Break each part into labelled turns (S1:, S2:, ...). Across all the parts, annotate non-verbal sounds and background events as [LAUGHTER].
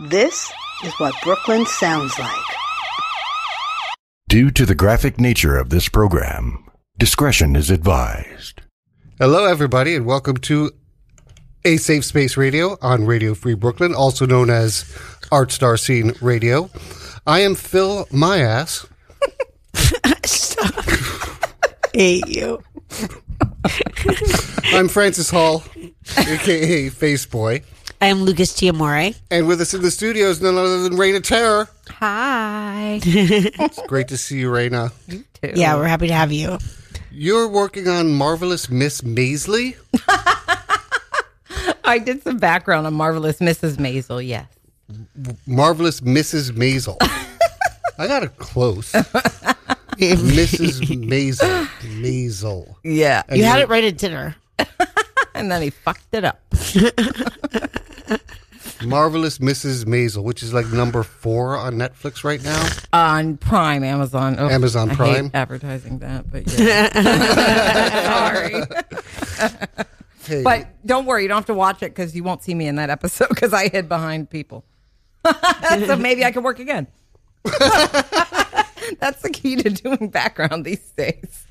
S1: This is what Brooklyn sounds like.
S2: Due to the graphic nature of this program, discretion is advised.
S3: Hello, everybody, and welcome to A Safe Space Radio on Radio Free Brooklyn, also known as Art Star Scene Radio. I am Phil Myass. [LAUGHS]
S1: Stop. Hate you.
S3: I'm Francis Hall, aka Face Boy.
S1: I'm Lucas Tiamore.
S3: And with us in the studio is none other than Raina Terror.
S4: Hi. [LAUGHS]
S3: It's great to see you, Raina. You too.
S1: Yeah, we're happy to have you.
S3: You're working on Marvelous Miss Maisley? [LAUGHS]
S4: I did some background on Marvelous Mrs. Maisel, yes.
S3: Marvelous Mrs. Maisel. [LAUGHS] I got it close. Mrs. Maisel. Maisel.
S4: Yeah.
S3: And
S1: You had it right at dinner.
S4: And then he fucked it up. [LAUGHS]
S3: Marvelous Mrs. Maisel, which is like number four on Netflix right now.
S4: On Prime, Amazon. Oh,
S3: Amazon Prime?
S4: advertising that, but [LAUGHS] yeah. [LAUGHS] Sorry.
S3: Hey,
S4: But don't worry, you don't have to watch it because you won't see me in that episode because I hid behind people. so maybe I can work again. That's the key to doing background these days.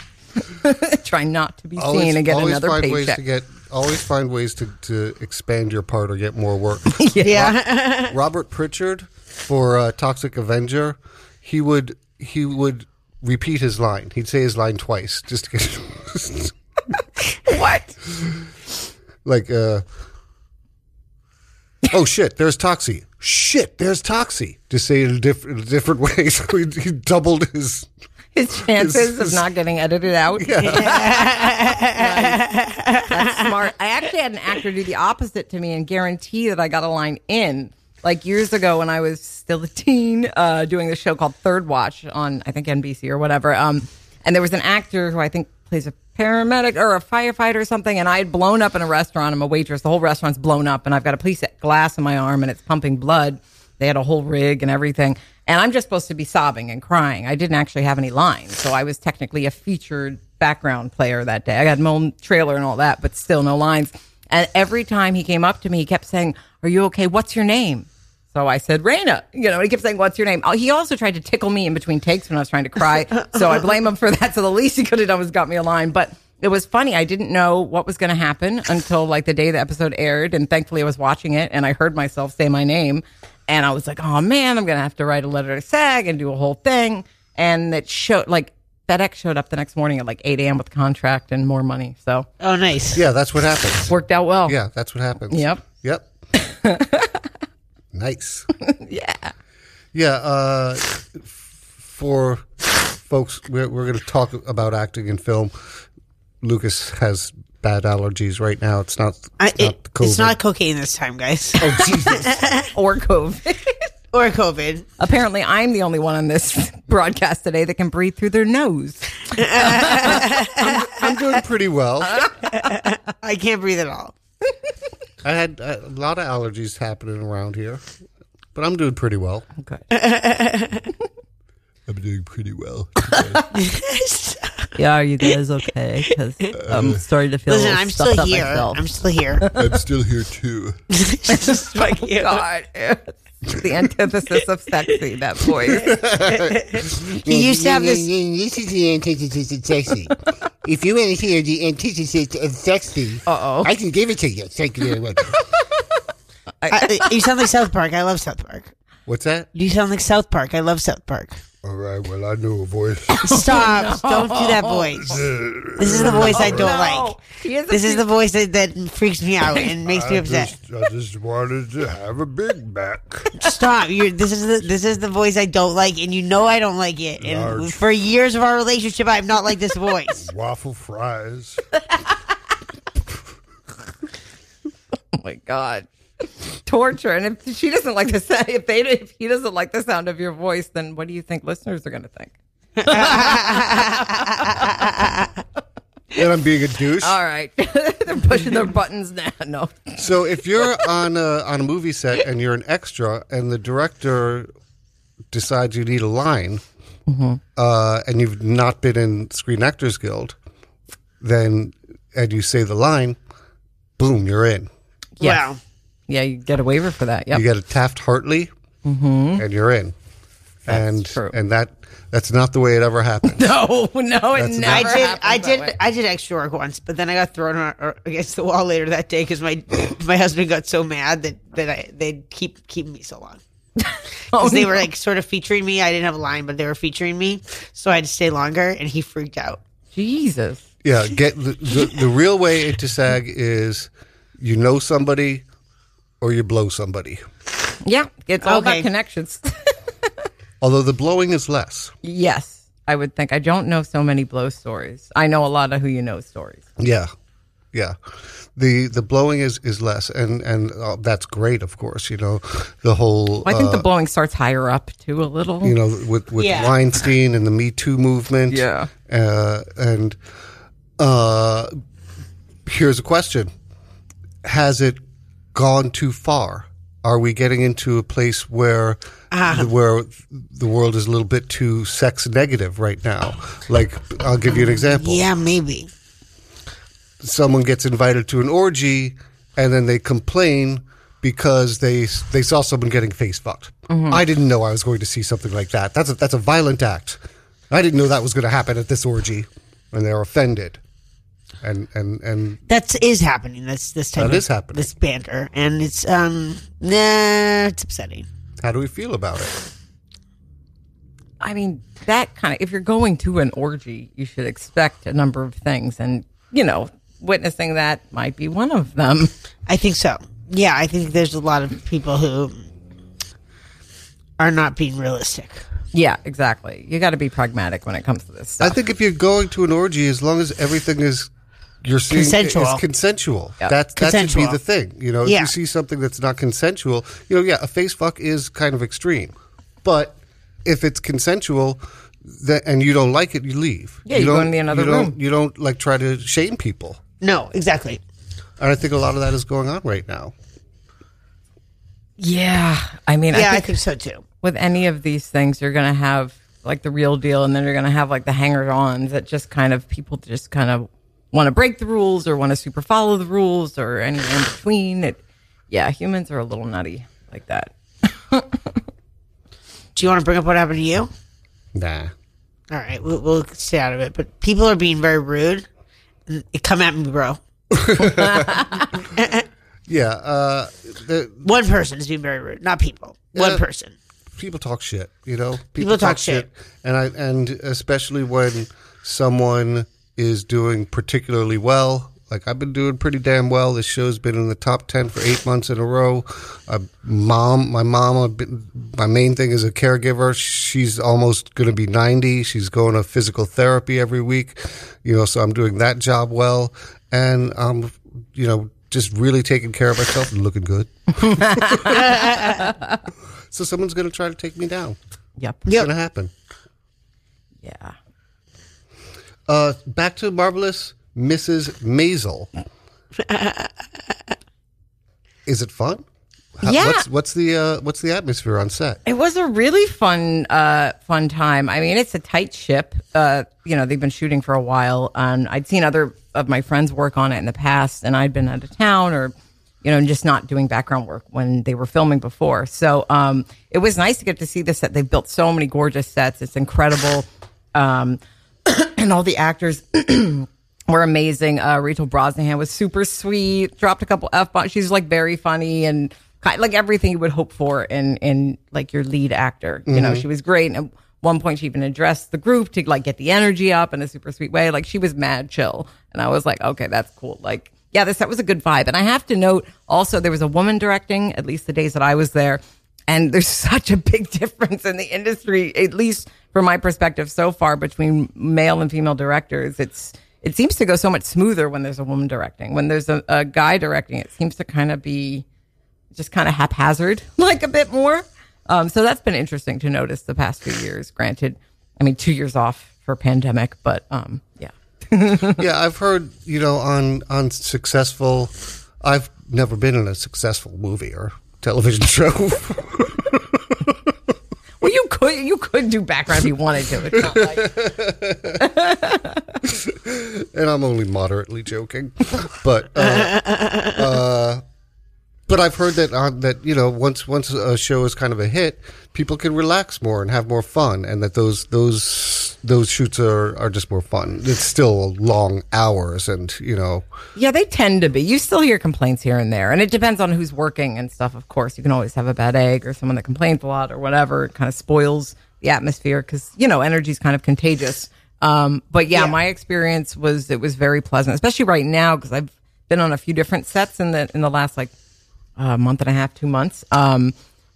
S4: Try not to be seen and get
S3: always
S4: another
S3: find ways
S4: paycheck.
S3: to get always find ways to, to expand your part or get more work. [LAUGHS]
S1: Yeah. [LAUGHS]
S3: Robert Prichard for uh, Toxic Avenger, he would he would repeat his line. He'd say his line twice just to get [LAUGHS]
S4: what?
S3: like uh Oh shit, there's Toxie. Shit, there's Toxie. Just say it in different different ways. So he, he doubled his
S4: His [LAUGHS] chances of not getting edited out. [LAUGHS] That's smart. I actually had an actor do the opposite to me and guarantee that I got a line in. Like years ago when I was still a teen, uh, doing the show called Third Watch on I think NBC or whatever. Um, and there was an actor who I think plays a paramedic or a firefighter or something, and I had blown up in a restaurant. I'm a waitress. The whole restaurant's blown up, and I've got a police glass in my arm, and it's pumping blood. They had a whole rig and everything. And I'm just supposed to be sobbing and crying. I didn't actually have any lines. So I was technically a featured background player that day. I got my own trailer and all that, but still no lines. And every time he came up to me, he kept saying, Are you okay? What's your name? So I said, Raina. You know, he kept saying, What's your name? He also tried to tickle me in between takes when I was trying to cry. so I blame him for that. So the least he could have done was got me a line. But it was funny. I didn't know what was going to happen until like the day the episode aired. And thankfully I was watching it and I heard myself say my name. And I was like, oh man, I'm going to have to write a letter to SAG and do a whole thing. And it showed like FedEx showed up the next morning at like 8 a.m. with contract and more money. So
S1: Oh, nice.
S3: Yeah, that's what happes.
S4: worked out well.
S3: Yeah, that's what happens.
S4: Yep.
S3: Yep. [LAUGHS] nice.
S4: Yeah.
S3: Yeah, uh, for folks, we're, we're going to talk about acting in film. Lucas has bad allergies right now. It's not. It's,
S1: I,
S3: not
S1: it,
S3: COVID.
S1: it's not cocaine this time, guys. [LAUGHS]
S3: Oh Jesus! [LAUGHS]
S4: Or COVID. [LAUGHS]
S1: or COVID.
S4: Apparently, I'm the only one on this broadcast today that can breathe through their nose.
S3: I'm doing pretty well.
S1: I can't breathe at all.
S3: I had uh, a lot of allergies happening around here, but I'm doing pretty well.
S4: Okay.
S3: I'm doing pretty well. [LAUGHS] [LAUGHS]
S4: Yeah, are you guys okay? Because I'm uh, starting to feel.
S1: Listen,
S4: a little
S1: I'm
S4: stuffed
S1: still here.
S4: myself.
S1: I'm still here.
S3: I'm still here too. [LAUGHS]
S1: Fuck you.
S4: God, the antithesis of sexy. That voice.
S1: He used to have this.
S5: This is the antithesis of sexy. if you want to hear the antithesis of sexy,
S4: Uh-oh.
S5: I can give it to you. Thank you very much.
S1: I, uh, you sound like South Park. I love South Park.
S3: What's that?
S1: You sound like South Park. I love South Park.
S3: All right. Well, I know a voice. [LAUGHS]
S1: Stop. [LAUGHS] Don't do that voice. This is the voice I don't like.
S4: He is a
S1: This is the voice that, that freaks me out and makes me upset.
S3: I just wanted to have a Big back.
S1: Stop! You're, this is the this is the voice I don't like, and you know I don't like it. And
S3: Large.
S1: for years of our relationship, I've not liked this voice. [LAUGHS]
S3: Waffle fries.
S4: Oh my god. [LAUGHS] Torture. And if she doesn't like the sound, if they if he doesn't like the sound of your voice, then what do you think listeners are going to think? [LAUGHS]
S3: and I'm being a douche.
S4: All right, [LAUGHS] they're pushing their buttons now. No,
S3: So if you're on a on a movie set and you're an extra, and the director decides you need a line, uh, and you've not been in Screen Actors Guild, then and you say the line, boom, you're in.
S4: Yes.
S1: Wow.
S4: Yeah, you get a waiver for that. Yeah,
S3: You get a Taft Hartley, mm-hmm. and you're in. and
S4: true.
S3: and that that's not the way it ever happened. [LAUGHS]
S4: no, no, it
S3: That's-
S4: never
S1: I did. I did.
S4: way.
S1: I did extra work once, but then I got thrown ar- ar- against the wall later that day because my my husband got so mad that that I they'd keep keeping me so long. [LAUGHS]
S4: Oh,
S1: Because they were like sort of featuring me. I didn't have a line, but they were featuring me, so I had to stay longer, and he freaked out.
S4: Jesus.
S3: yeah, get the, the the real way into SAG is you know somebody or you blow somebody.
S4: Yeah, it's all
S1: Okay.
S4: about connections. [LAUGHS]
S3: Although the blowing is less.
S4: yes, I would think. I don't know so many blow stories. I know a lot of who you know stories.
S3: Yeah, yeah. The the blowing is is less, and and uh, that's great. Of course, you know the whole.
S4: Well, I think
S3: uh,
S4: the blowing starts higher up too, a little.
S3: you know, with with
S1: Yeah.
S3: Weinstein and the Me Too movement.
S4: Yeah.
S3: Uh, and uh, here's a question: Has it gone too far? Are we getting into a place where ah. where the world is a little bit too sex negative right now? Like, I'll give you an example.
S1: Yeah, maybe.
S3: Someone gets invited to an orgy, and then they complain because they they saw someone getting face fucked. Mm-hmm. I didn't know I was going to see something like that. That's a, that's a violent act. I didn't know that was going to happen at this orgy, and they're offended. And and and
S1: That's is happening. That's this type
S3: That
S1: of
S3: is happening.
S1: This banter, and it's um, nah, it's upsetting.
S3: how do we feel about it?
S4: I mean, that kind of, if you're going to an orgy, you should expect a number of things. And, you know, witnessing that might be one of them.
S1: I think so. Yeah, I think there's a lot of people who are not being realistic.
S4: Yeah, exactly. You got to be pragmatic when it comes to this stuff.
S3: I think if you're going to an orgy, as long as everything is you're seeing
S1: Consensual.
S3: is consensual,
S4: Yeah.
S3: that that should be the thing. You know, if
S1: Yeah.
S3: you see something that's not consensual, you know, yeah, a face fuck is kind of extreme, but if it's consensual. That, and you don't like it, you leave.
S4: Yeah, you go
S3: don't-
S4: into another
S3: you don't,
S4: room.
S3: You don't like try to shame people,
S1: No, exactly.
S3: and I think a lot of that is going on right now.
S4: yeah. I mean,
S1: Yeah,
S4: I
S1: I
S4: think
S1: think so too.
S4: with any of these things, you're going to have like the real deal, and then you're going to have like the hangers ons that just kind of people just kind of want to break the rules or want to super follow the rules or anywhere in between. It, yeah, humans are a little nutty like that. [LAUGHS]
S1: Do you want to bring up what happened to you?
S3: Nah,
S1: All right, we'll, we'll stay out of it. But people are being very rude. Come at me, bro. [LAUGHS]
S3: yeah, uh, the,
S1: One person is being very rude, not people. One
S3: Yeah.
S1: person.
S3: people talk shit. You know,
S1: People talk shit.
S3: and I and especially when someone is doing particularly well. Like I've been doing pretty damn well. This show's been in the top ten for eight months in a row. Uh, mom, my mom, been, my main thing is a caregiver. She's almost going to be ninety. She's going to physical therapy every week. You know, so I'm doing that job well, and I'm, you know, just really taking care of myself and looking good. [LAUGHS] so someone's going to try to take me down.
S4: Yep.
S3: It's going to happen.
S4: Yeah.
S3: Uh, back to marvelous Mrs. Maisel. [LAUGHS] Is it fun? How-
S4: Yeah.
S3: What's, what's the uh, what's the atmosphere on set?
S4: It was a really fun, uh, fun time. I mean, it's a tight ship. Uh, you know, they've been shooting for a while. Um, I'd seen other of my friends work on it in the past, and I'd been out of town or, you know, just not doing background work when they were filming before. So um, it was nice to get to see the set. They've built so many gorgeous sets. It's incredible. Um, and all the actors [CLEARS THROAT] were amazing. Uh, Rachel Brosnahan was super sweet, dropped a couple F bombs. She's like very funny and kind like everything you would hope for in, in like your lead actor. You know, she was great. And at one point she even addressed the group to like get the energy up in a super sweet way. Like she was mad chill. And I was like, okay, that's cool. Like, yeah, this set was a good vibe. And I have to note also there was a woman directing, at least the days that I was there. And there's [LAUGHS] such a big difference in the industry, at least from my perspective so far, between male and female directors. It's it seems to go so much smoother when there's a woman directing. When there's a, a guy directing, it seems to kind of be just kind of haphazard, [LAUGHS] like a bit more. Um, so that's been interesting to notice the past few years. Granted, I mean two years off for pandemic, but um, yeah. [LAUGHS]
S3: yeah, I've heard you know on on successful. I've never been in a successful movie or television [LAUGHS] show.
S4: Well, you could you could do background if you wanted to. It's not like [LAUGHS]
S3: and I'm only moderately joking. But uh, uh, But I've heard that on that you know once once a show is kind of a hit, people can relax more and have more fun, and that those those those shoots are are just more fun. It's still long hours, and you know,
S4: Yeah, they tend to be. You still hear complaints here and there, and it depends on who's working and stuff. Of course, you can always have a bad egg or someone that complains a lot or whatever. It kind of spoils the atmosphere because you know energy is kind of contagious. Um, but yeah, my experience was it was very pleasant, especially right now because I've been on a few different sets in the in the last like a month and a half, two months. Um,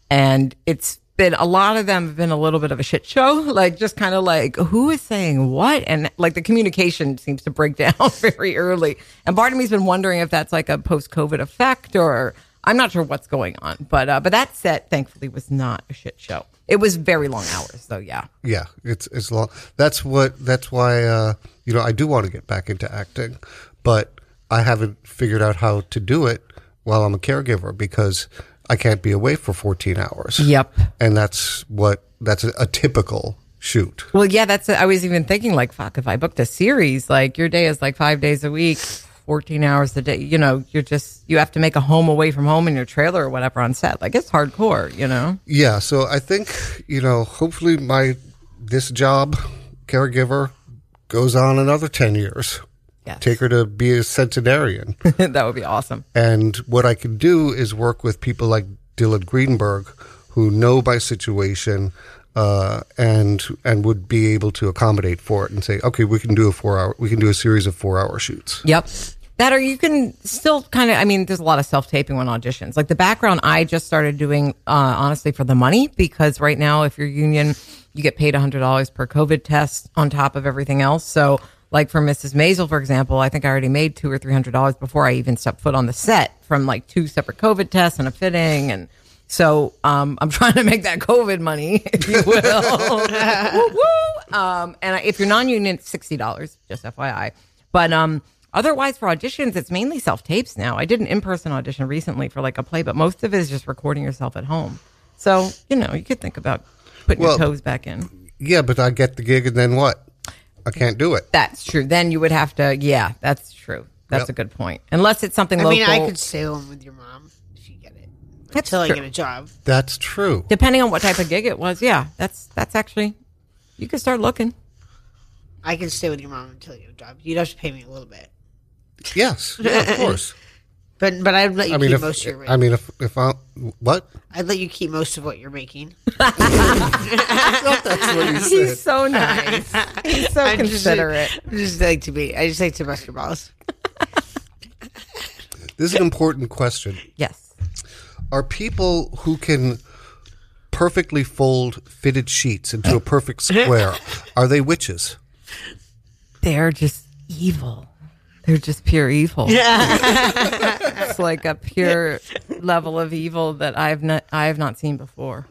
S4: and it's been a lot of them have been a little bit of a shit show, [LAUGHS] like just kind of like who is saying what, and like the communication seems to break [LAUGHS] down very early. And part of me's been wondering if that's like a post COVID effect or I'm not sure what's going on. But uh, but that set thankfully was not a shit show. It was very long hours though. Yeah.
S3: yeah, it's it's long. That's what that's why uh, you know I do want to get back into acting, but I haven't figured out how to do it while I'm a caregiver because I can't be away for 14 hours.
S4: Yep.
S3: and that's what that's a, a typical shoot.
S4: Well, yeah, that's. I was even thinking like, fuck, if I booked a series, like your day is like five days a week, fourteen hours a day. You know, you're just you have to make a home away from home in your trailer or whatever on set. Like it's hardcore. You know.
S3: Yeah, so I think you know, hopefully my this job, caregiver, goes on another 10 years.
S4: Yes.
S3: Take her to be a centenarian. [LAUGHS]
S4: that would be awesome.
S3: And what I can do is work with people like Dylan Greenberg, who know my situation uh, and and would be able to accommodate for it and say, okay, we can do a four hour, we can do a series of four hour shoots.
S4: Yep. That or you can still kind of, I mean, there's a lot of self taping on auditions. Like the background, I just started doing, uh, honestly, for the money because right now, if you're union, you get paid $100 per COVID test on top of everything else. So, like for Mrs. Maisel, for example, I think I already made two or three hundred dollars before I even stepped foot on the set from like two separate COVID tests and a fitting. And so um, I'm [LAUGHS] trying to make that COVID money, if you will. [LAUGHS] woo, woo. Um, and if you're non-union, it's sixty dollars, just FYI. But um, otherwise, for auditions, it's mainly self tapes now. I did an in-person audition recently for like a play, but most of it is just recording yourself at home. So you know, you could think about putting
S3: Well-
S4: your toes back in.
S3: Yeah, but I get the gig and then what? I can't do it.
S4: That's true. Then you would have to. Yeah, that's true. That's
S3: Yep.
S4: a good point. Unless it's something local.
S1: I
S4: local.
S1: mean, I could stay home with your mom if you get it
S4: That's
S1: until I
S4: true.
S1: get a job.
S3: That's true.
S4: depending on what type of gig it was. Yeah, that's that's actually. You could start looking.
S1: I can stay with your mom until you get a job. You'd have to pay me a little bit,
S3: Yes, yeah, of [LAUGHS] course.
S1: But but I'd let you
S3: I mean,
S1: keep
S3: if
S1: most of your.
S3: I mean, if if I what?
S1: I'd let you keep most of what you're making. [LAUGHS]
S3: That's what you
S4: He's so nice. He's so [LAUGHS]
S1: I'm just-
S4: considerate.
S1: I just like to be. I just like to bust your balls. [LAUGHS]
S3: This is an important question.
S4: yes.
S3: Are people who can perfectly fold fitted sheets into a perfect square, are they witches?
S4: They're just evil. They're just pure evil. Yeah. [LAUGHS] it's like a pure level of evil that I've not I have not seen before.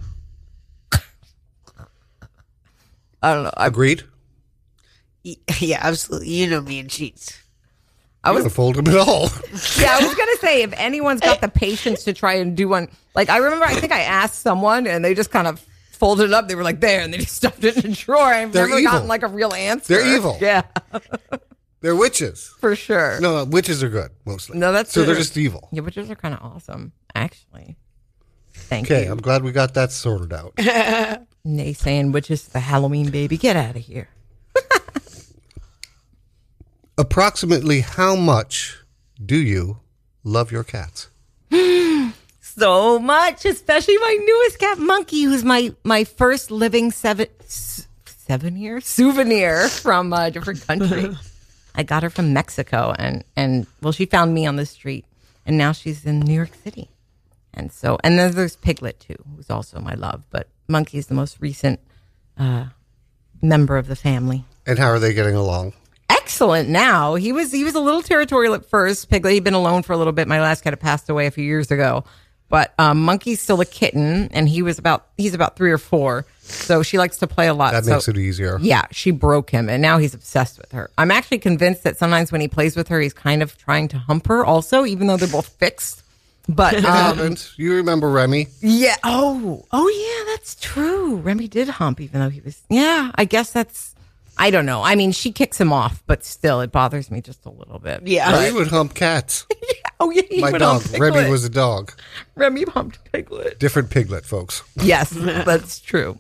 S4: I don't know. I,
S3: Agreed?
S1: Yeah, absolutely. You know me and sheets.
S3: I was fold them at all.
S4: yeah, I was gonna say if anyone's got the patience to try and do one, like I remember, I think I asked someone and they just kind of folded it up. They were like there, and they just stuffed it in a drawer. I've
S3: They're
S4: never
S3: evil.
S4: gotten like a real answer.
S3: They're evil.
S4: Yeah, [LAUGHS]
S3: They're witches.
S4: for sure.
S3: No, no, witches are good mostly.
S4: No, that's
S3: so they're just evil.
S4: Yeah, witches are kind of awesome, actually. Thank
S3: Okay,
S4: you.
S3: I'm glad we got that sorted out. [LAUGHS]
S4: Naysaying witches, the Halloween baby, get out of here. [LAUGHS]
S3: Approximately how much do you love your cats? [GASPS]
S4: so much, especially my newest cat, Monkey, who's my my first living seven seven year souvenir from a different country. [LAUGHS] I got her from Mexico, and and well, she found me on the street, and now she's in New York City. And so, and then there's Piglet too, who's also my love, but Monkey is the most recent uh, member of the family
S3: And how are they getting along?
S4: excellent now. He was he was a little territorial at first. Piglet, he'd been alone for a little bit. My last cat had passed away a few years ago. But um, Monkey's still a kitten, and he was about he's about three or four. So she likes to play a lot.
S3: That
S4: So-
S3: makes it easier.
S4: Yeah, she broke him, and now he's obsessed with her. I'm actually convinced that sometimes when he plays with her, he's kind of trying to hump her, also, even though they're both fixed. But um.
S3: You remember Remy?
S4: yeah. Oh, oh yeah, that's true. Remy did hump, even though he was. Yeah, I guess that's. I don't know. I mean, she kicks him off, but still, it bothers me just a little bit.
S1: Yeah.
S3: We would hump cats. [LAUGHS] yeah.
S4: Oh yeah, he
S3: My
S4: went
S3: dog,
S4: on
S3: Remy, was a dog.
S4: Remy humped Piglet.
S3: Different piglet, folks.
S4: Yes, [LAUGHS] that's true.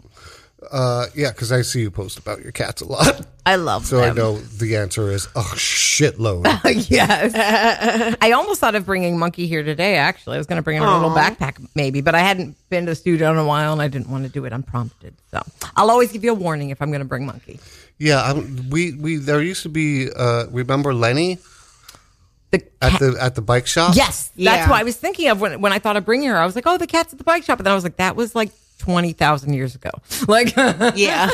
S3: Uh, yeah, because I see you post about your cats a lot.
S4: I love
S3: So I know the answer is a shitload. [LAUGHS]
S4: yes. I almost thought of bringing Monkey here today, actually. I was going to bring him in a little backpack, maybe, but I hadn't been to the studio in a while and I didn't want to do it unprompted. So I'll always give you a warning if I'm going to bring Monkey.
S3: Yeah, um, we we there used to be. Uh, remember Lenny
S4: The
S3: at the at the bike shop?
S4: yes, that's
S1: Yeah.
S4: what I was thinking of when, when I thought of bringing her. I was like, oh, the cat's at the bike shop. And then I was like, that was like 20,000 years ago. [LAUGHS] Like,
S1: Yeah.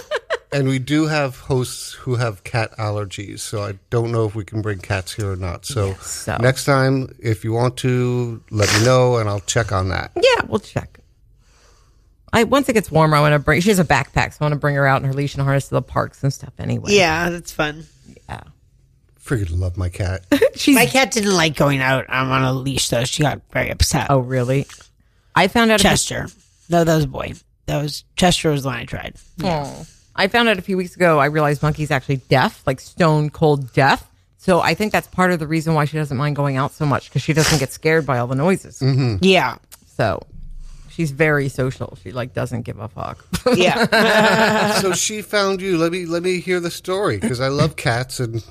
S3: And we do have hosts who have cat allergies, so I don't know if we can bring cats here or not. So,
S4: so-
S3: next time, if you want to, let me know and I'll check on that.
S4: yeah, we'll check. I Once it gets warmer, I want to bring, she has a backpack, so I want to bring her out in her leash and harness to the parks and stuff anyway.
S1: Yeah, that's fun.
S4: Yeah.
S3: Freaking love my cat. [LAUGHS]
S4: She's
S1: My cat didn't like going out um, on a leash, though. She got very upset.
S4: Oh, really? I found out. a few-
S1: Chester. No, that was a boy. That was Chester was the one I tried.
S4: Oh. I found out a few weeks ago. I realized Monkey's actually deaf, like stone cold deaf. So I think that's part of the reason why she doesn't mind going out so much because she doesn't get scared by all the noises.
S1: Yeah.
S4: So she's very social. She like doesn't give a fuck. [LAUGHS]
S1: Yeah. [LAUGHS]
S3: so she found you. Let me let me hear the story because I love cats and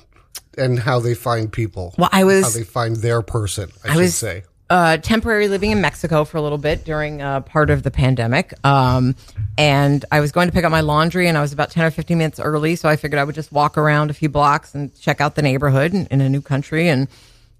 S3: and how they find people.
S4: Well, I was-
S3: how they find their person. I,
S4: I
S3: should
S4: was
S3: say.
S4: uh, temporary living in Mexico for a little bit during uh, part of the pandemic. Um, and I was going to pick up my laundry and I was about 10 or 15 minutes early. So I figured I would just walk around a few blocks and check out the neighborhood in, in a new country. And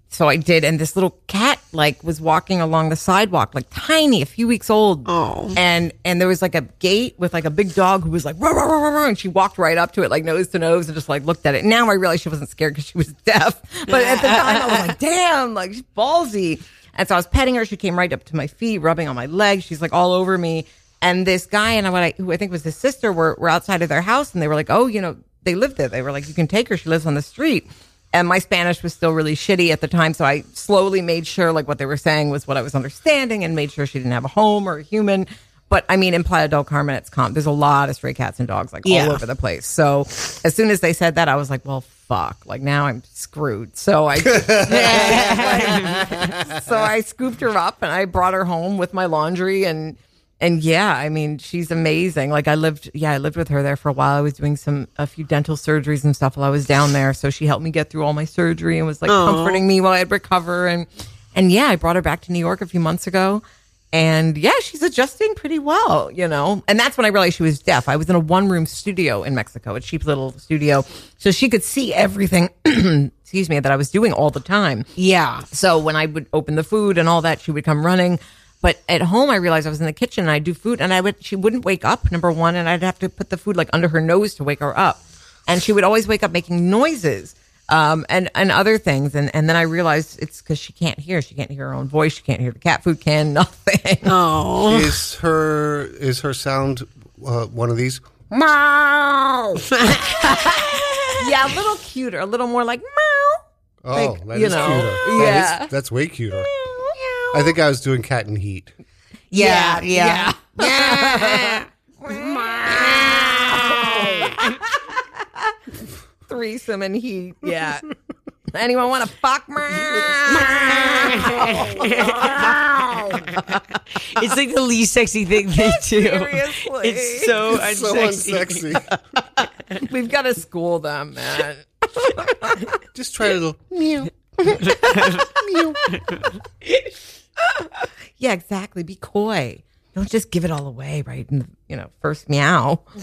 S4: so I did. And this little cat like was walking along the sidewalk, like tiny, a few weeks old.
S1: Oh.
S4: And, and there was like a gate with like a big dog who was like, rah, rah, rah, and she walked right up to it, like nose to nose and just like looked at it. Now I realized she wasn't scared because she was [LAUGHS] deaf. But at the time I was like, damn, like she's ballsy. And so I was petting her. She came right up to my feet, rubbing on my legs. She's like all over me. And this guy and I, who I think was his sister were, were outside of their house and they were like, oh, you know, they live there. They were like, you can take her. She lives on the street. And my Spanish was still really shitty at the time. So I slowly made sure like what they were saying was what I was understanding and made sure she didn't have a home or a human. But I mean, in Playa del Carmen, it's calm. There's a lot of stray cats and dogs like
S1: Yeah.
S4: all over the place. So as soon as they said that, I was like, well, fuck. Like now I'm screwed. So I, [LAUGHS] [LAUGHS] so I scooped her up and I brought her home with my laundry and and yeah, I mean, she's amazing. Like I lived, yeah, I lived with her there for a while. I was doing some a few dental surgeries and stuff while I was down there. So she helped me get through all my surgery and was like comforting me while I'd recover. And and yeah, I brought her back to New York a few months ago. And yeah, she's adjusting pretty well, you know. And that's when I realized she was deaf. I was in a one room studio in Mexico, a cheap little studio. So she could see everything, [CLEARS THROAT] excuse me, that I was doing all the time.
S1: Yeah.
S4: So when I would open the food and all that, she would come running. But at home, I realized I was in the kitchen and I'd do food and I would, she wouldn't wake up, number one, and I'd have to put the food like under her nose to wake her up. And she would always wake up making noises, um, and, and other things. And, and then I realized it's because she can't hear. She can't hear her own voice. She can't hear the cat food can, [LAUGHS] nothing.
S1: Oh.
S3: Is her is her sound uh, one of these?
S4: Meow. [LAUGHS] [LAUGHS] yeah, a little cuter, a little more like meow.
S3: Oh,
S4: Like,
S3: that
S4: you
S3: is
S4: know,
S3: cuter.
S4: Yeah.
S3: is- that's way cuter. I think I was doing cat and heat.
S1: Yeah. Yeah. Yeah. [LAUGHS]
S4: Threesome and heat. Yeah. Anyone want to fuck? Me? [LAUGHS]
S1: it's like the least sexy thing they do.
S4: Seriously.
S1: It's so
S3: So
S1: unsexy.
S3: unsexy. [LAUGHS]
S4: We've got to school them, man.
S3: Just try a little. [LAUGHS]
S4: Yeah, exactly. Be coy. Don't just give it all away right in the you know first meow. [LAUGHS]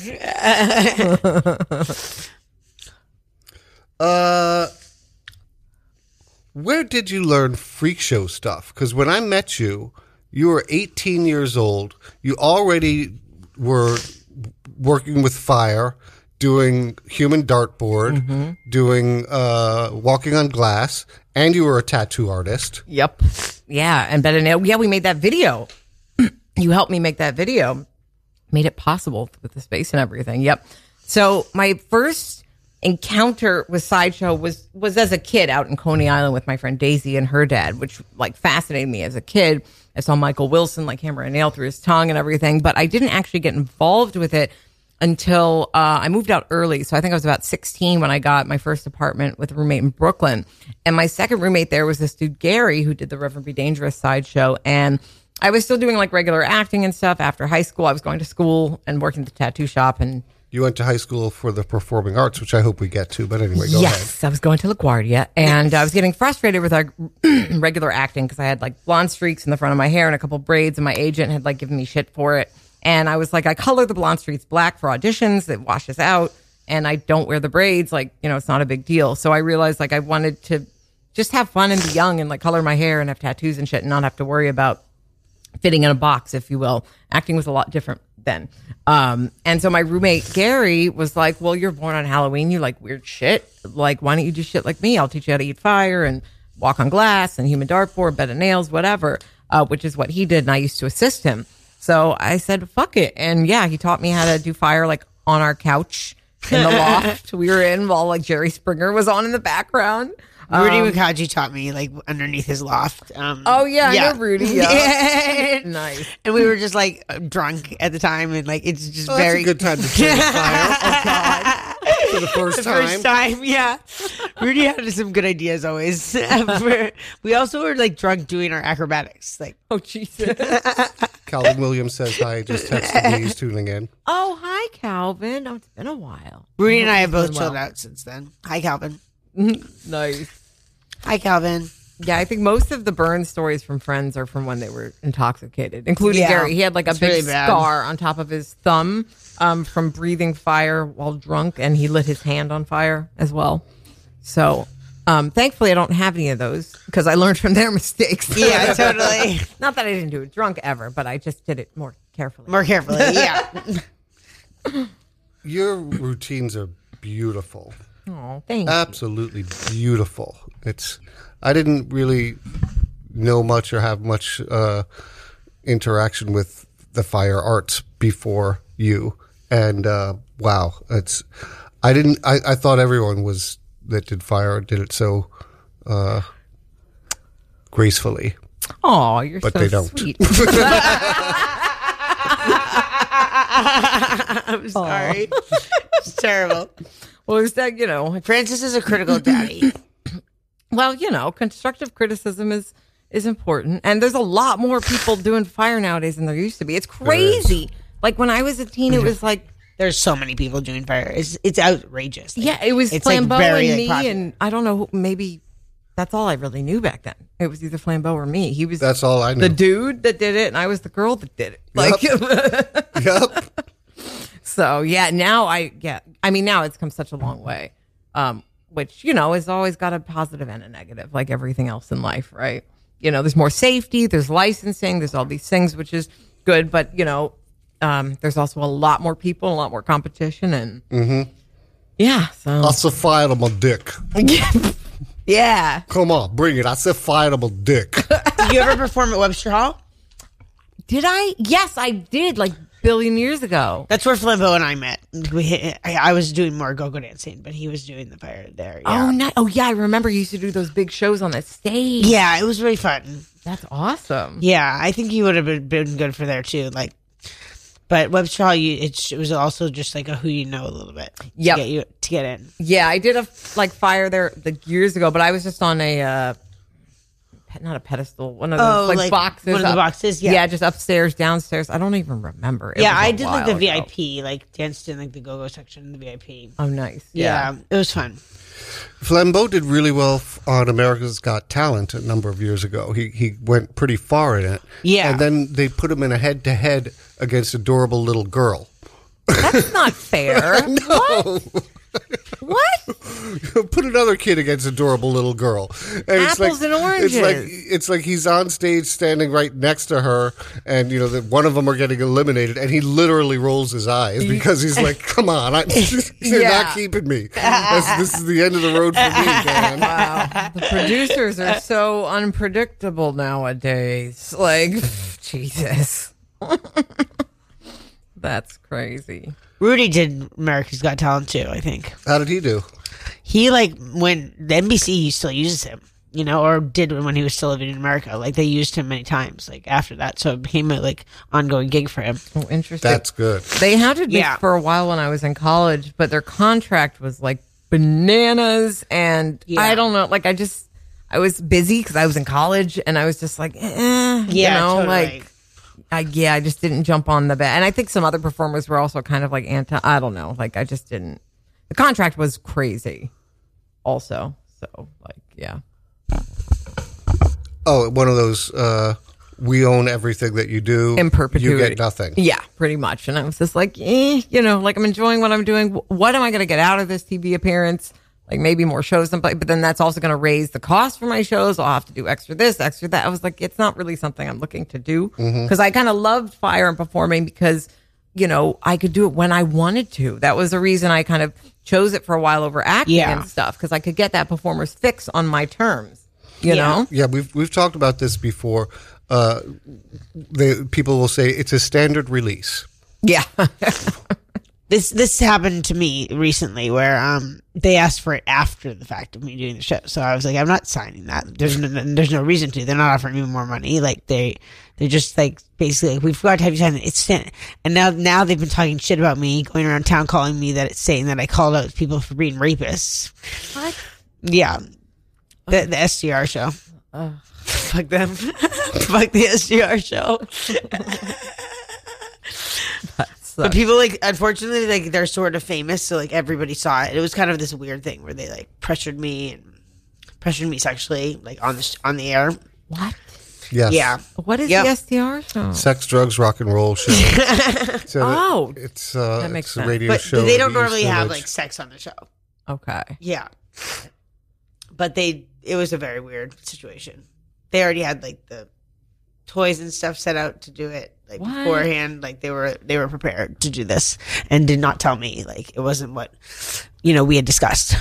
S3: Uh, where did you learn freak show stuff? Because when I met you, you were 18 years old. You already were working with fire, doing human dartboard, doing uh, walking on glass, and you were a tattoo artist.
S4: Yep. Yeah, and better now. Yeah, we made that video. [CLEARS THROAT] you helped me make that video. Made it possible with the space and everything. Yep. So my first encounter with sideshow was was as a kid out in Coney Island with my friend Daisy and her dad, which like fascinated me as a kid. I saw Michael Wilson like hammer a nail through his tongue and everything, but I didn't actually get involved with it until uh, I moved out early. So I think I was about 16 when I got my first apartment with a roommate in Brooklyn. And my second roommate there was this dude, Gary, who did the Reverend Be Dangerous sideshow. And I was still doing like regular acting and stuff after high school. I was going to school and working at the tattoo shop and
S3: You went to high school for the performing arts, which I hope we get to. But anyway, go ahead.
S4: yes, I was going to LaGuardia, and I was getting frustrated with our [CLEARS THROAT] regular acting because I had like blonde streaks in the front of my hair and a couple braids, and my agent had like given me shit for it. And I was like, I color the blonde streaks black for auditions; it washes out, and I don't wear the braids. Like, you know, it's not a big deal. So I realized like I wanted to just have fun and be young and like color my hair and have tattoos and shit, and not have to worry about fitting in a box, if you will. Acting was a lot different then. Um, and so my roommate Gary was like, "Well, you're born on Halloween. You like weird shit. Like, why don't you do shit like me? I'll teach you how to eat fire and walk on glass and human dartboard, bed of nails, whatever." Uh, which is what he did, and I used to assist him. So I said, "Fuck it," and yeah, he taught me how to do fire like on our couch in the [LAUGHS] loft we were in while like Jerry Springer was on in the background.
S1: Rudy Wakaji taught me like underneath his loft. Um,
S4: Oh yeah, I know Rudy. [LAUGHS] Yeah.
S1: Yeah.
S4: nice.
S1: and we were just like drunk at the time, and like it's just
S3: Well, that's
S1: very
S3: a good time to change fire. Oh God! [LAUGHS] For the first [LAUGHS]
S1: the
S3: time.
S1: first time, yeah. Rudy had some good ideas always. [LAUGHS] We're- also were like drunk doing our acrobatics. Like,
S4: Oh Jesus. [LAUGHS]
S3: Calvin Williams says hi. Just texted me. He's tuning in.
S4: Oh, hi, Calvin. Oh, it's been a while.
S1: Rudy and I have both
S4: doing
S1: chilled
S4: well.
S1: out since then. Hi, Calvin.
S4: Nice.
S1: Hi, Calvin.
S4: Yeah, I think most of the burn stories from friends are from when they were intoxicated, including
S1: Yeah.
S4: Gary. He had like a
S1: It's
S4: big
S1: really
S4: scar on top of his thumb um, from breathing fire while drunk, and he lit his hand on fire as well. So, um, thankfully, I don't have any of those because I learned from their [LAUGHS] mistakes.
S1: Yeah, totally. [LAUGHS]
S4: Not that I didn't do it drunk ever, but I just did it more carefully.
S1: More carefully. [LAUGHS] Yeah.
S3: Your routines are beautiful.
S4: Oh, thank you.
S3: Absolutely beautiful. It's. I didn't really know much or have much uh, interaction with the fire arts before you, and uh, wow, it's. I didn't. I, I thought everyone was that did fire did it so uh, gracefully.
S4: Oh, you're
S3: But
S4: so
S3: they don't.
S4: sweet. [LAUGHS] [LAUGHS]
S1: I'm sorry. it's terrible.
S4: well, is that you know?
S1: Francis is a critical daddy. [COUGHS]
S4: Well, you know, constructive criticism is is important, and there's a lot more people doing fire nowadays than there used to be. It's crazy. Like when I was a teen, it was like,
S1: There's so many people doing fire. It's it's outrageous. Like,
S4: yeah, it was
S1: It's, like,
S4: Flambeau
S1: very,
S4: and me,
S1: popular.
S4: and I don't know, maybe that's all I really knew back then. It was either Flambeau or me. He was
S3: That's all I knew.
S4: the dude that did it, and I was the girl that did it. Like, [LAUGHS]
S3: yep.
S4: so yeah, now I yeah, I mean now it's come such a long way. Um, which you know has always got a positive and a negative, like everything else in life, right? You know, there's more safety, there's licensing, there's all these things, which is good, but you know, um, there's also a lot more people, a lot more competition, and yeah, so
S3: That's a fireable dick. [LAUGHS]
S4: yeah.
S3: Come on, bring it. That's a fireable dick.
S1: Did [LAUGHS] you ever perform at Webster Hall?
S4: Did I? Yes, I did, like billion years ago.
S1: That's where Flambeau and I met. We, I, I was doing more go-go dancing, but he was doing the fire there. Yeah.
S4: Oh, no, oh yeah, I remember you used to do those big shows on the stage.
S1: yeah, it was really fun.
S4: That's awesome.
S1: Yeah, I think he would have been, been good for there too. Like, but Hall, you, it, it was also just like a who you know a little bit.
S4: Yeah,
S1: get you to get in.
S4: Yeah, I did a like fire there like years ago, but I was just on a uh not a pedestal, one of those
S1: Oh,
S4: like,
S1: like
S4: boxes.
S1: one of the boxes, yeah.
S4: yeah, just upstairs, downstairs. I don't even remember. It
S1: yeah, I did like the
S4: ago.
S1: VIP, like danced in like the go-go section, in the VIP.
S4: Oh, nice.
S1: Yeah,
S4: Yeah.
S1: it was fun.
S3: Flambeau did really well on America's Got Talent a number of years ago. He he went pretty far in it.
S1: Yeah.
S3: and then they put him in a head to head against adorable little girl.
S4: That's not [LAUGHS] fair. What? What? [LAUGHS]
S3: put another kid against adorable little girl. And
S4: Apples and
S3: It's like
S4: oranges.
S3: it's like he's on stage standing right next to her, and you know that one of them are getting eliminated, and he literally rolls his eyes because he's like, [LAUGHS] "Come on, I, [LAUGHS] you're
S4: Yeah.
S3: not keeping me. This, this is the end of the road for me, Dan."
S4: Wow. The producers are so unpredictable nowadays. Like, Jesus. That's crazy.
S1: Rudy did America's Got Talent too. I think
S3: How did he do?
S1: he like when the NBC still uses him. you know, or did when he was still living in America. Like they used him many times, like after that. So it became a like ongoing gig for him.
S4: Oh, interesting.
S3: That's good.
S4: They had me
S1: Yeah.
S4: for a while when I was in college, but their contract was like bananas, and
S1: Yeah.
S4: I don't know. Like I just, I was busy because I was in college, and I was just like, eh, you
S1: Yeah,
S4: know,
S1: totally.
S4: like. I, yeah, I just didn't jump on the bed, and I think some other performers were also kind of like anti. I don't know, like I just didn't. The contract was crazy, also. So, like, yeah,
S3: Oh, one of those. Uh, we own everything that you do.
S4: in perpetuity.
S3: You get nothing.
S4: Yeah, pretty much. And I was just like, eh, you know, like I'm enjoying what I'm doing. What am I going to get out of this TV appearance? Like maybe more shows, and but then that's also going to raise the cost for my shows. I'll have to do extra this, extra that. I was like, it's not really something I'm looking to do because I kind of loved fire and performing because you know I could do it when I wanted to. That was the reason I kind of chose it for a while over acting
S1: Yeah.
S4: and stuff because I could get that performer's fix on my terms. You
S1: Yeah.
S4: know,
S3: Yeah, we've we've talked about this before. Uh, they, people will say it's a standard release.
S4: yeah, [LAUGHS]
S1: This this happened to me recently where um they asked for it after the fact of me doing the show. So I was like, I'm not signing that. There's no, there's no reason to. They're not offering me more money. Like they they're just like basically like, we forgot to have you sign it. It's stand-" and now now they've been talking shit about me, going around town calling me that it's saying that I called out people for being rapists.
S4: What?
S1: Yeah, the the SDR show. [LAUGHS] Fuck them. [LAUGHS] Fuck the SDR show. [LAUGHS] But people like, unfortunately, like they're sort of famous, so like everybody saw it. It was kind of this weird thing where they like pressured me and pressured me sexually, like on the sh- on the air.
S4: what?
S3: Yes.
S1: Yeah,
S4: What is
S1: Yep.
S4: the SDR show?
S3: Sex, drugs, rock and roll show. [LAUGHS] So
S4: Oh.
S3: it's uh,
S4: That makes
S3: it's
S4: sense.
S3: a radio
S1: but
S3: show.
S1: they don't
S3: the
S1: normally have
S3: Village.
S1: like sex on the show.
S4: Okay.
S1: Yeah, but they it was a very weird situation. They already had like the toys and stuff set out to do it like
S4: What?
S1: beforehand. Like they were they were prepared to do this and did not tell me. Like it wasn't what you know we had discussed.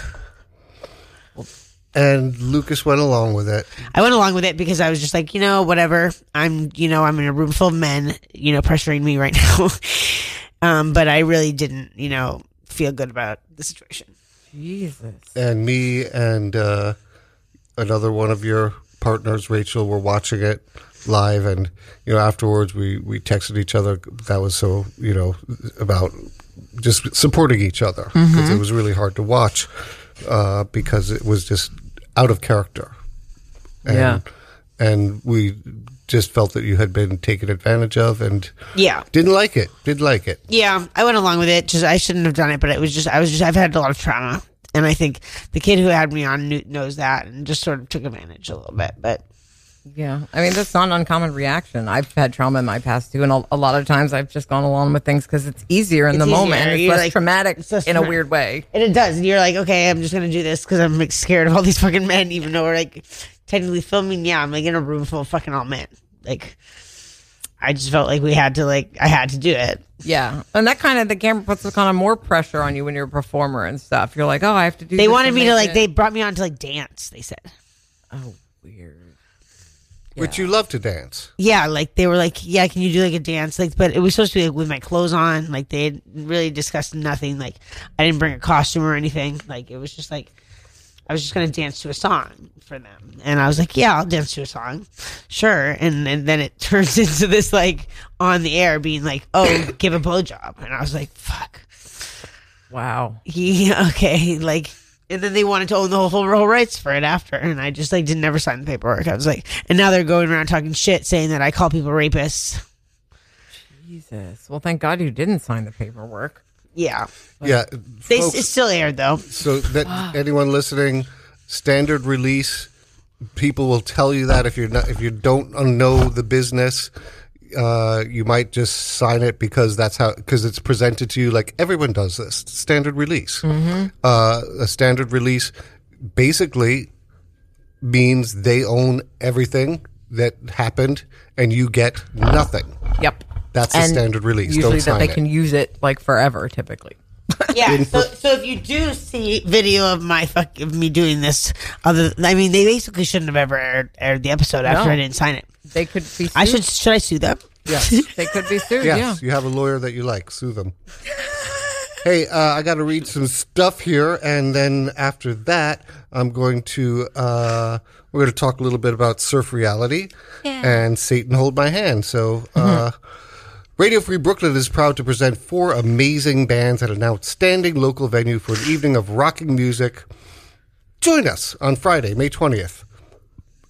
S3: and Lucas went along with it.
S1: I went along with it because I was just like, you know, whatever. I'm, you know, I'm in a room full of men, you know, pressuring me right [LAUGHS] now. um, but I really didn't, you know, feel good about the situation.
S4: Jesus.
S3: and me and uh, another one of your partners, Rachel, were watching it live, and you know afterwards we we texted each other. That was so you know about just supporting each other because it was really hard to watch uh, because it was just out of character. And,
S4: Yeah.
S3: and we just felt that you had been taken advantage of and
S1: Yeah.
S3: didn't like it. Didn't like it.
S1: Yeah. I went along with it. Just, I shouldn't have done it, but it was just, I was just, I've had a lot of trauma. And I think the kid who had me on knew, knows that and just sort of took advantage a little bit. But
S4: Yeah. I mean, that's not an uncommon reaction. I've had trauma in my past too. And a, a lot of times I've just gone along with things because it's easier in
S1: It's
S4: the moment.
S1: easier.
S4: and It's less
S1: like-
S4: traumatic
S1: it's less
S4: in a weird way.
S1: And it does. And you're like, okay, I'm just going to do this because I'm like scared of all these fucking men, even though we're like technically filming. Yeah, I'm like in a room full of fucking all men. Like, I just felt like we had to, like, I had to do it.
S4: Yeah. And that kind of, the camera puts kind of more pressure on you when you're a performer and stuff. You're like, oh, I have to do
S1: They wanted me to, like,
S4: it-
S1: they brought me on to, like, dance, they said.
S4: Oh, weird.
S3: Which you love to dance.
S1: Yeah, like, they were like, yeah, can you do, like, a dance? Like, but it was supposed to be, like, with my clothes on. Like, they had really discussed nothing. Like, I didn't bring a costume or anything. Like, it was just, like, I was just going to dance to a song for them. And I was like, yeah, I'll dance to a song. Sure. And, and then it [LAUGHS] turns into this, like, on the air being like, oh, give a blowjob. And I was like, fuck.
S4: Wow.
S1: Yeah, okay. Like, and then they wanted to own the whole, whole whole rights for it after. And I just, like, didn't never sign the paperwork. I was like, and now they're going around talking shit saying that I call people rapists.
S4: Jesus. Well, thank God you didn't sign the paperwork.
S1: Yeah.
S3: Yeah.
S1: They,
S3: folks-
S1: it still aired, though.
S3: So that [GASPS] anyone listening, standard release, people will tell you that if you're not if you don't know the business, uh, you might just sign it because that's how because it's presented to you like everyone does this standard release. Uh, a standard release basically means they own everything that happened and you get nothing.
S4: Yep.
S3: That's a standard release.
S4: Usually
S3: Don't
S4: that they
S3: it.
S4: can use it like forever, typically. [LAUGHS]
S1: Yeah. So, so if you do see video of my fuck of me doing this, other, I mean, they basically shouldn't have ever aired, aired the episode after
S4: No.
S1: I didn't sign it.
S4: They could be sued.
S1: I should, should I sue them?
S3: Yes.
S4: They could be sued,
S3: yes.
S4: yeah.
S3: You have a lawyer that you like. Sue them. Hey, uh, I got to read some stuff here, and then after that, I'm going to uh, we're going to talk a little bit about surf reality and Satan hold my hand. So, uh, Radio Free Brooklyn is proud to present four amazing bands at an outstanding local venue for an evening of rocking music. Join us on Friday, May 20th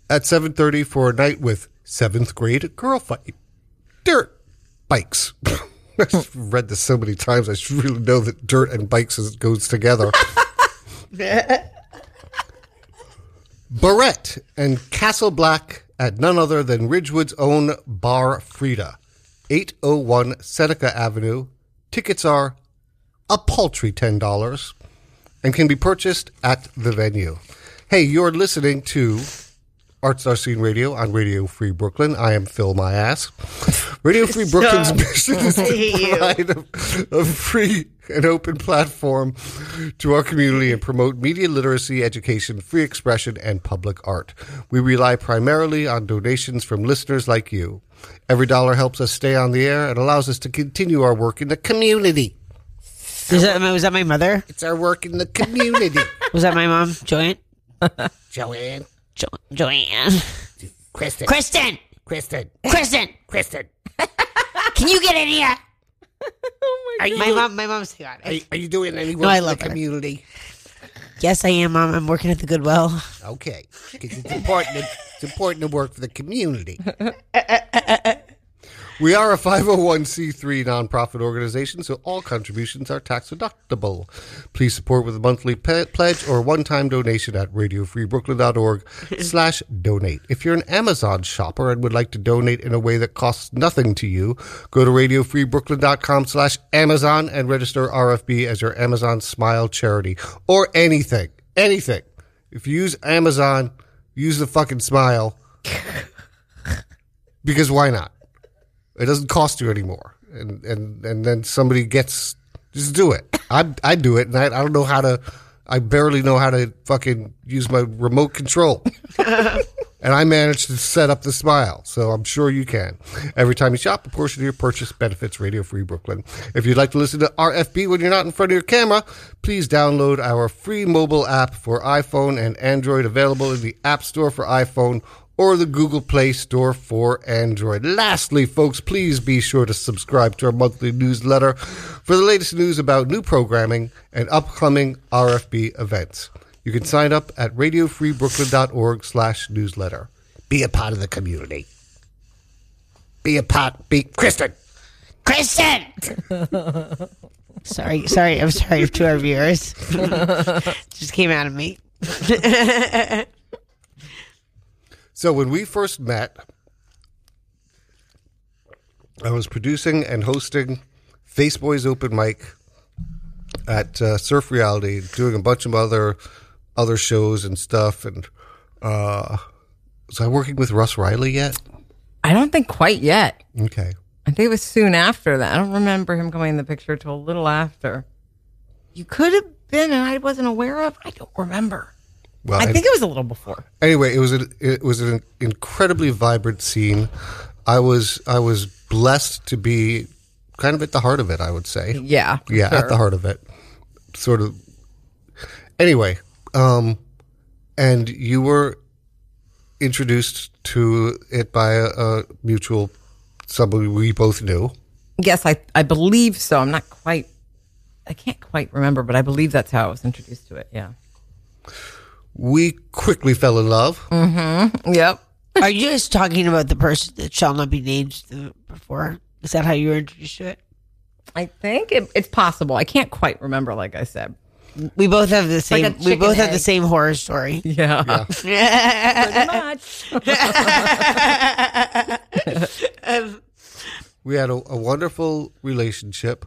S3: at 7:30 for a night with seventh grade girl fight. Dirt bikes. [LAUGHS] I've read this so many times. I should really know that dirt and bikes is, goes together. [LAUGHS] Barrett and Castle Black at none other than Ridgewood's own Bar Frida, 801 Seneca Avenue. Tickets are a paltry $10 and can be purchased at the venue. Hey, you're listening to Art Star Scene Radio on Radio Free Brooklyn. I am Phil My Ass. Radio Free Brooklyn's mission is to provide a, a free and open platform to our community and promote media literacy, education, free expression, and public art. We rely primarily on donations from listeners like you. Every dollar helps us stay on the air and allows us to continue our work in the community.
S1: That, was that my mother?
S3: It's our work in the community.
S1: Was that my mom, Joanne? [LAUGHS]
S5: Joanne,
S1: Jo- Joanne.
S5: Kristen,
S1: Kristen!
S5: Kristen,
S1: Kristen!
S5: Kristen.
S1: Can you get in here? [LAUGHS]
S5: Oh are you,
S1: My mom, my mom's got
S5: are,
S1: it.
S5: are you doing any work
S1: No, I
S5: in the
S1: her.
S5: community?
S1: Yes, I am, mom. I'm working at the Goodwill.
S5: Okay, because it's important. To, it's important to work for the community. [LAUGHS]
S3: We are a 501c3 nonprofit organization, so all contributions are tax deductible. Please support with a monthly pe- pledge or one-time donation at radiofreebrooklyn.org [LAUGHS] slash donate. If you're an Amazon shopper and would like to donate in a way that costs nothing to you, go to radiofreebrooklyn.com slash Amazon and register RFB as your Amazon Smile charity or anything, anything. If you use Amazon, use the fucking smile [LAUGHS] because why not? It doesn't cost you anymore, and and and then somebody gets just do it. I I do it, and I, I don't know how to. I barely know how to fucking use my remote control, [LAUGHS] and I managed to set up the smile. So I'm sure you can. Every time you shop, a portion of your purchase benefits Radio Free Brooklyn. If you'd like to listen to RFB when you're not in front of your camera, please download our free mobile app for iPhone and Android, available in the App Store for iPhone or the Google Play Store for Android. Lastly, folks, please be sure to subscribe to our monthly newsletter for the latest news about new programming and upcoming RFB events. You can sign up at radiofreebrooklyn.org slash newsletter.
S5: Be a part of the community. Be a part. Be Kristen.
S1: Kristen! sorry, sorry. I'm sorry to our viewers. [LAUGHS] Just came out of me. [LAUGHS]
S3: So when we first met, I was producing and hosting Faceboy's Open Mic at uh, Surf Reality, doing a bunch of other other shows and stuff. And uh, was I working with Russ Riley yet?
S4: I don't think quite yet.
S3: Okay.
S4: I think it was soon after that. I don't remember him coming in the picture till a little after. You could have been, and I wasn't aware of. I don't remember.
S3: Well,
S4: I think it was a little before.
S3: anyway, it was an, it was an incredibly vibrant scene. I was I was blessed to be kind of at the heart of it. I would say.
S4: Yeah,
S3: yeah,
S4: sure.
S3: at the heart of it. Sort of. Anyway, um, and you were introduced to it by a, a mutual somebody we both knew.
S4: Yes, I I believe so. I'm not quite. I can't quite remember, but I believe that's how I was introduced to it. Yeah.
S3: We quickly fell in love. Mm-hmm.
S4: Yep.
S1: Are you guys talking about the person that shall not be named before? Is that how you were introduced to it?
S4: I think it, it's possible. I can't quite remember. Like I said.
S1: We both have the same.
S4: a
S1: we
S4: chicken
S1: both have the same horror story.
S4: Yeah. [LAUGHS] yeah. Pretty much. [LAUGHS] [LAUGHS]
S3: We had a, a wonderful relationship.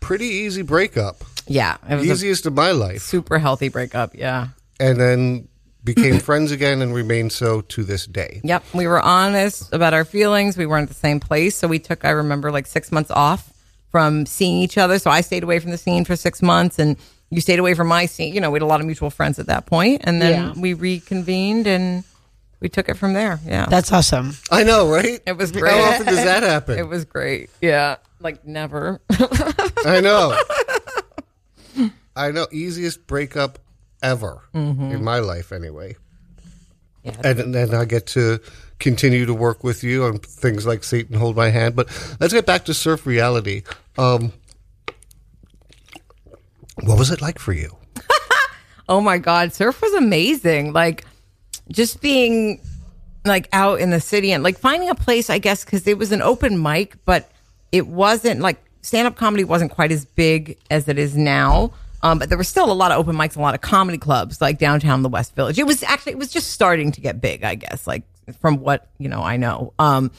S3: Pretty easy breakup.
S4: Yeah. It was
S3: Easiest of my life.
S4: super healthy breakup. Yeah.
S3: And then became [CLEARS THROAT] friends again and remain so to this day.
S4: Yep. We were honest about our feelings. We weren't at the same place. So we took, I remember, like six months off from seeing each other. So I stayed away from the scene for six months and you stayed away from my scene. You know, we had a lot of mutual friends at that point, And then
S1: Yeah.
S4: we reconvened and we took it from there. Yeah.
S1: That's awesome.
S3: I know, right?
S4: it was great.
S3: How often does that [LAUGHS] happen?
S4: It was great. Yeah. Like never.
S3: I know. [LAUGHS] I know easiest breakup ever
S4: Mm-hmm.
S3: in my life, anyway.
S4: Yeah.
S3: And then I get to continue to work with you on things like Satan Hold My Hand. But let's get back to surf reality. Um, what was it like for you? [LAUGHS]
S4: Oh my God, surf was amazing. Like just being like out in the city and like finding a place, I guess, because it was an open mic, but it wasn't like stand up comedy wasn't quite as big as it is now. Um, but there were still a lot of open mics, a lot of comedy clubs like downtown the West Village. It was actually it was just starting to get big, I guess, like from what you know I know. Um,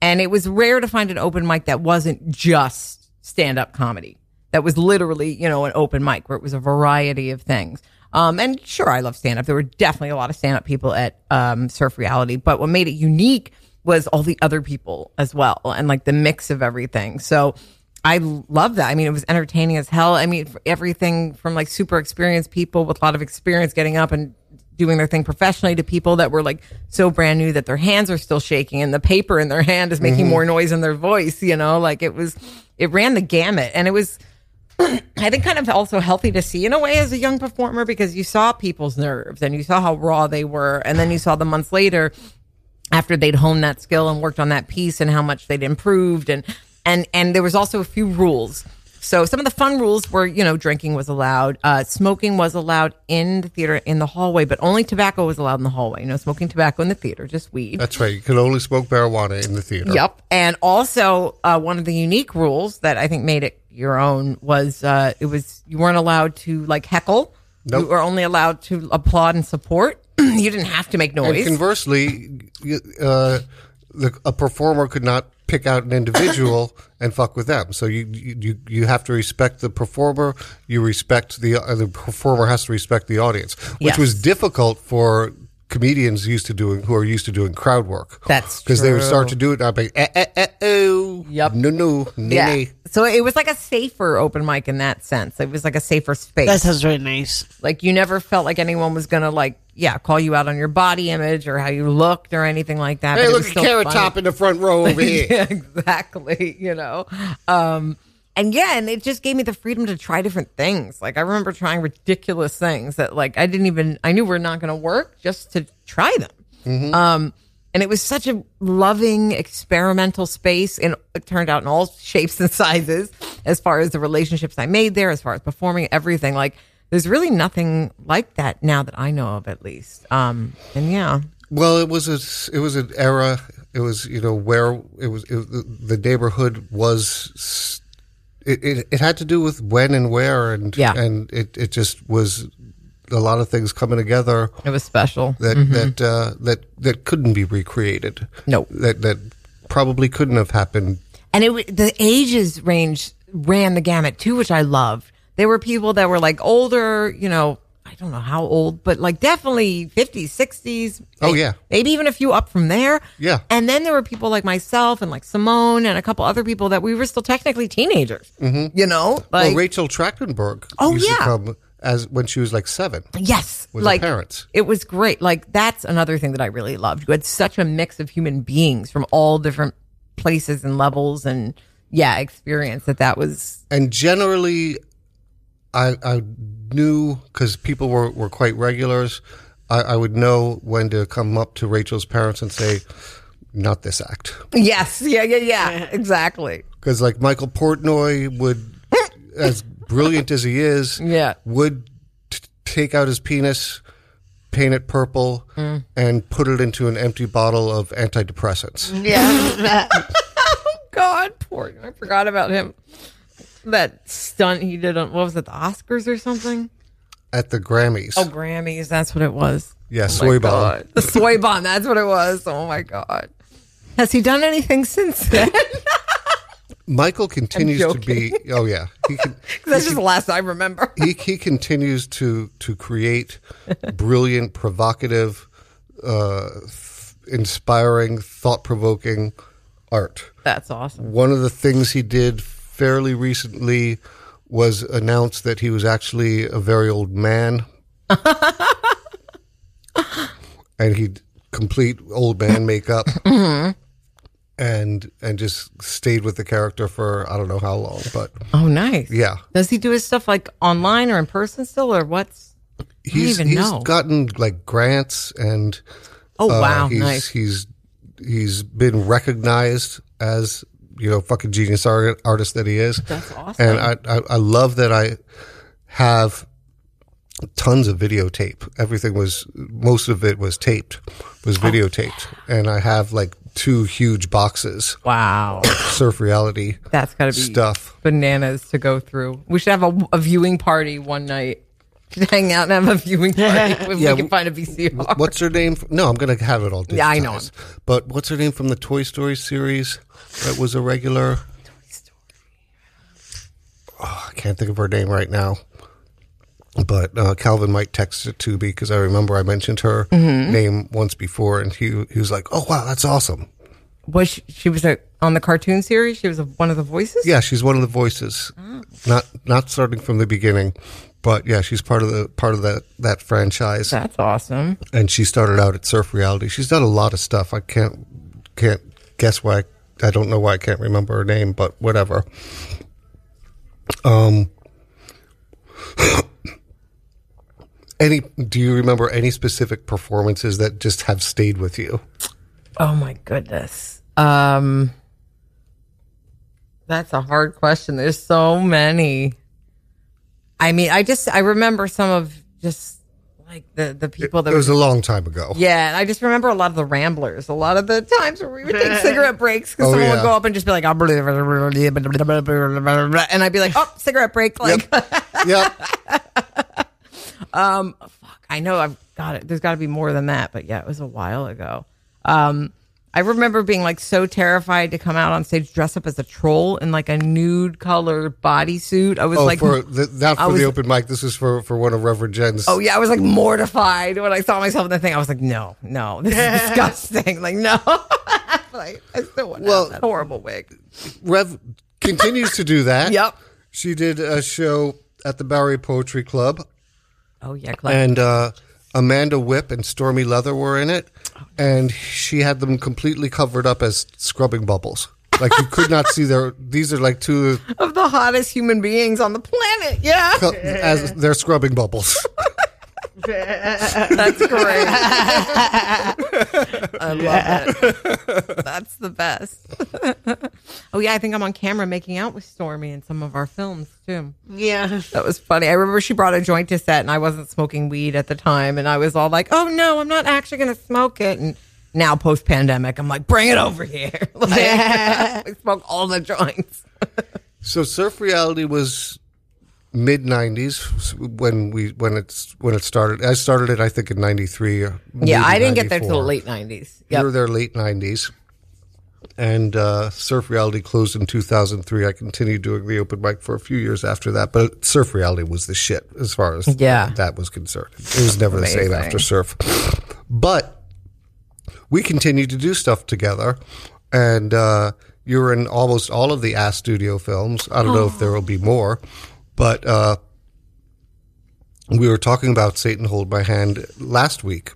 S4: and it was rare to find an open mic that wasn't just stand up comedy. That was literally, you know, an open mic where it was a variety of things. Um, and sure, I love stand up. There were definitely a lot of stand up people at um, Surf Reality, but what made it unique was all the other people as well and like the mix of everything. So I love that. I mean, it was entertaining as hell. I mean, everything from like super experienced people with a lot of experience getting up and doing their thing professionally to people that were like so brand new that their hands are still shaking and the paper in their hand is making mm-hmm. more noise than their voice, you know, like it was, it ran the gamut and it was, [CLEARS THROAT] I think kind of also healthy to see in a way as a young performer because you saw people's nerves and you saw how raw they were. And then you saw the months later after they'd honed that skill and worked on that piece and how much they'd improved and and and there was also a few rules so some of the fun rules were you know drinking was allowed uh, smoking was allowed in the theater in the hallway but only tobacco was allowed in the hallway You know, smoking tobacco in the theater just weed
S3: That's right. You could only smoke marijuana in the theater.
S4: Yep. And also, uh, one of the unique rules that I think made it your own was uh, it was you weren't allowed to like heckle.
S3: Nope.
S4: You were only allowed to applaud and support. [CLEARS THROAT] you didn't have to make
S3: And
S4: noise.
S3: conversely, uh, the, a performer could not pick out an individual [LAUGHS] and fuck with them. So you you you- have to respect the performer. You respect the uh, the performer has to respect the audience, which
S4: Yes.
S3: was difficult for comedians used to doing who are used to doing crowd work.
S4: That's
S3: because they would start to do it. and I'd be eh, eh, eh, oh
S4: Yep.
S3: no no nay,
S4: yeah.
S3: nay.
S4: So it was like a safer open mic in that sense. It was like a safer space.
S1: That sounds really nice.
S4: like you never felt like anyone was gonna like yeah call you out on your body image or how you looked or anything like that.
S3: Hey,
S4: but
S3: look
S4: was
S3: at Carrot
S4: funny.
S3: Top in the front row over [LAUGHS] here.
S4: yeah, exactly. You know, um, and yeah, and it just gave me the freedom to try different things. Like I remember trying ridiculous things that like I didn't even I knew were not going to work just to try them. Um, and it was such a loving experimental space, and it turned out in all [LAUGHS] shapes and sizes. As far as the relationships I made there, as far as performing, everything like. There's really nothing like that now that I know of, at least. Um, and yeah,
S3: Well, it was a it was an era. It was you know where it was it, the neighborhood was. It, it it had to do with when and where and
S4: Yeah.
S3: and it, it just was a lot of things coming together
S4: it was special.
S3: that that uh, that that couldn't be recreated.
S4: No.
S3: that that probably couldn't have happened.
S4: And it the ages range ran the gamut too, which I loved. There were people that were like older, you know, I don't know how old, but like definitely 50s, 60s.
S3: Oh, yeah.
S4: Maybe even a few up from there.
S3: Yeah.
S4: And then there were people like myself and like Simone and a couple other people that we were still technically teenagers. Mm-hmm. You know? Like,
S3: well, Rachel Trachtenberg
S4: Oh,
S3: used
S4: yeah.
S3: to come as when she was like seven.
S4: Yes,
S3: with her
S4: like
S3: parents.
S4: It was great. Like that's another thing that I really loved. You had such a mix of human beings from all different places and levels, and yeah, experience that that was
S3: and generally i i knew because people were were quite regulars I, I would know when to come up to rachel's parents and say not this act
S4: yes, yeah, yeah, yeah, exactly.
S3: because like michael portnoy would [LAUGHS] as brilliant as he is
S4: Yeah.
S3: would t- take out his penis paint it purple
S4: Mm.
S3: and put it into an empty bottle of antidepressants
S1: Yeah. [LAUGHS] [LAUGHS]
S4: God, poor. I forgot about him. That stunt he did on what was it, the Oscars or something?
S3: at the grammys
S4: Oh, Grammys. That's what it was.
S3: yeah
S4: Oh
S3: soy bomb.
S4: The soy bomb. That's what it was. Oh my god. Has he done anything since then? [LAUGHS]
S3: michael continues to be oh yeah he can [LAUGHS]
S4: That's just the last I remember.
S3: he he continues to to create brilliant, provocative, uh, th- inspiring, thought provoking art.
S4: That's awesome.
S3: One of the things he did fairly recently was announced that he was actually a very old man, [LAUGHS] and he'd complete old man makeup. and and just stayed with the character for I don't know how long, but
S4: Oh, nice.
S3: yeah,
S4: Does he do his stuff like online or in person still, or what's?
S3: he's
S4: even
S3: he's
S4: know.
S3: gotten like grants and
S4: Oh,
S3: uh,
S4: wow,
S3: he's,
S4: nice.
S3: He's he's been recognized as you know fucking genius art, artist that he is.
S4: That's awesome.
S3: And I, I I love that I have tons of videotape. Everything was most of it was taped, was
S4: Oh.
S3: videotaped, and I have like two huge boxes
S4: Wow,
S3: surf reality
S4: that's got to be
S3: stuff.
S4: bananas to go through. We should have a, a viewing party one night. Should [LAUGHS] hang out and have a viewing party [LAUGHS] if
S3: Yeah,
S4: we can find a VCR.
S3: What's her name? No, I'm going to have it all. Digitized.
S4: Yeah, I know.
S3: But what's her name from the Toy Story series? That was a regular. Oh, I can't think of her name right now. But uh, Calvin might text it to me because I remember I mentioned her
S4: Mm-hmm.
S3: name once before, and he he was like, "Oh wow, that's awesome."
S4: Was she, she was a, on the cartoon series? She was a, one of the voices.
S3: Yeah, she's one of the voices,
S4: Oh.
S3: not not starting from the beginning, but yeah, she's part of the part of that that franchise.
S4: that's awesome.
S3: and she started out at Surf Reality. She's done a lot of stuff. I can't can't guess why. I don't know why I can't remember her name, but whatever. Um. [COUGHS] Any? Do you remember any specific performances that just have stayed with you?
S4: Oh my goodness. Um, that's a hard question. There's so many. I mean, I just I remember some of just like the the people that
S3: it was were, a long time ago.
S4: Yeah, and I just remember a lot of the ramblers, a lot of the times where we would take cigarette breaks because
S3: oh,
S4: someone
S3: yeah.
S4: would go up and just be like, and I'd be like, oh, cigarette break, like,
S3: yep. yep.
S4: um, fuck, I know I've got it. There's got to be more than that, but yeah, it was a while ago. Um, I remember being like so terrified to come out on stage dressed up as a troll in like a nude colored bodysuit. I was
S3: Oh,
S4: like,
S3: for the, not for
S4: was-
S3: the open mic. This was for for one of Reverend Jen's.
S4: Oh yeah, I was like mortified when I saw myself in the thing. I was like, no, no, this is [LAUGHS] disgusting. Like no, [LAUGHS] like I still want
S3: Well-
S4: that horrible wig.
S3: Rev continues to do that. [LAUGHS]
S4: Yep.
S3: She did a show at the Bowery Poetry Club.
S4: Oh yeah, Clem.
S3: and uh, Amanda Whip and Stormy Leather were in it, and she had them completely covered up as scrubbing bubbles. Like you could not see their. These are like two
S4: of the hottest human beings on the planet. Yeah,
S3: co- as they're scrubbing bubbles. [LAUGHS]
S4: that's great. I love it. That's the best. oh yeah, I think I'm on camera making out with Stormy in some of our films too.
S1: Yeah.
S4: That was funny. I remember she brought a joint to set, and I wasn't smoking weed at the time, and I was all like, "Oh no, I'm not actually going to smoke it." And now, post pandemic, I'm like, "Bring it over here!" [LAUGHS] Like, I [LAUGHS] smoke all the joints.
S3: So surf reality was mid '90s when we when it's when it started. I started it, I think, in '93.
S4: Yeah, I didn't get there till the late '90s.
S3: You were there late '90s, and uh, Surf Reality closed in 2003. I continued doing the open mic for a few years after that, but Surf Reality was the shit as far as
S4: Yeah.
S3: that was concerned. It was never the same after Surf, but we continued to do stuff together, and uh, you were in almost all of the Ass Studio films. I don't know if there will be more, but. Uh, we were talking about Satan Hold My Hand last week.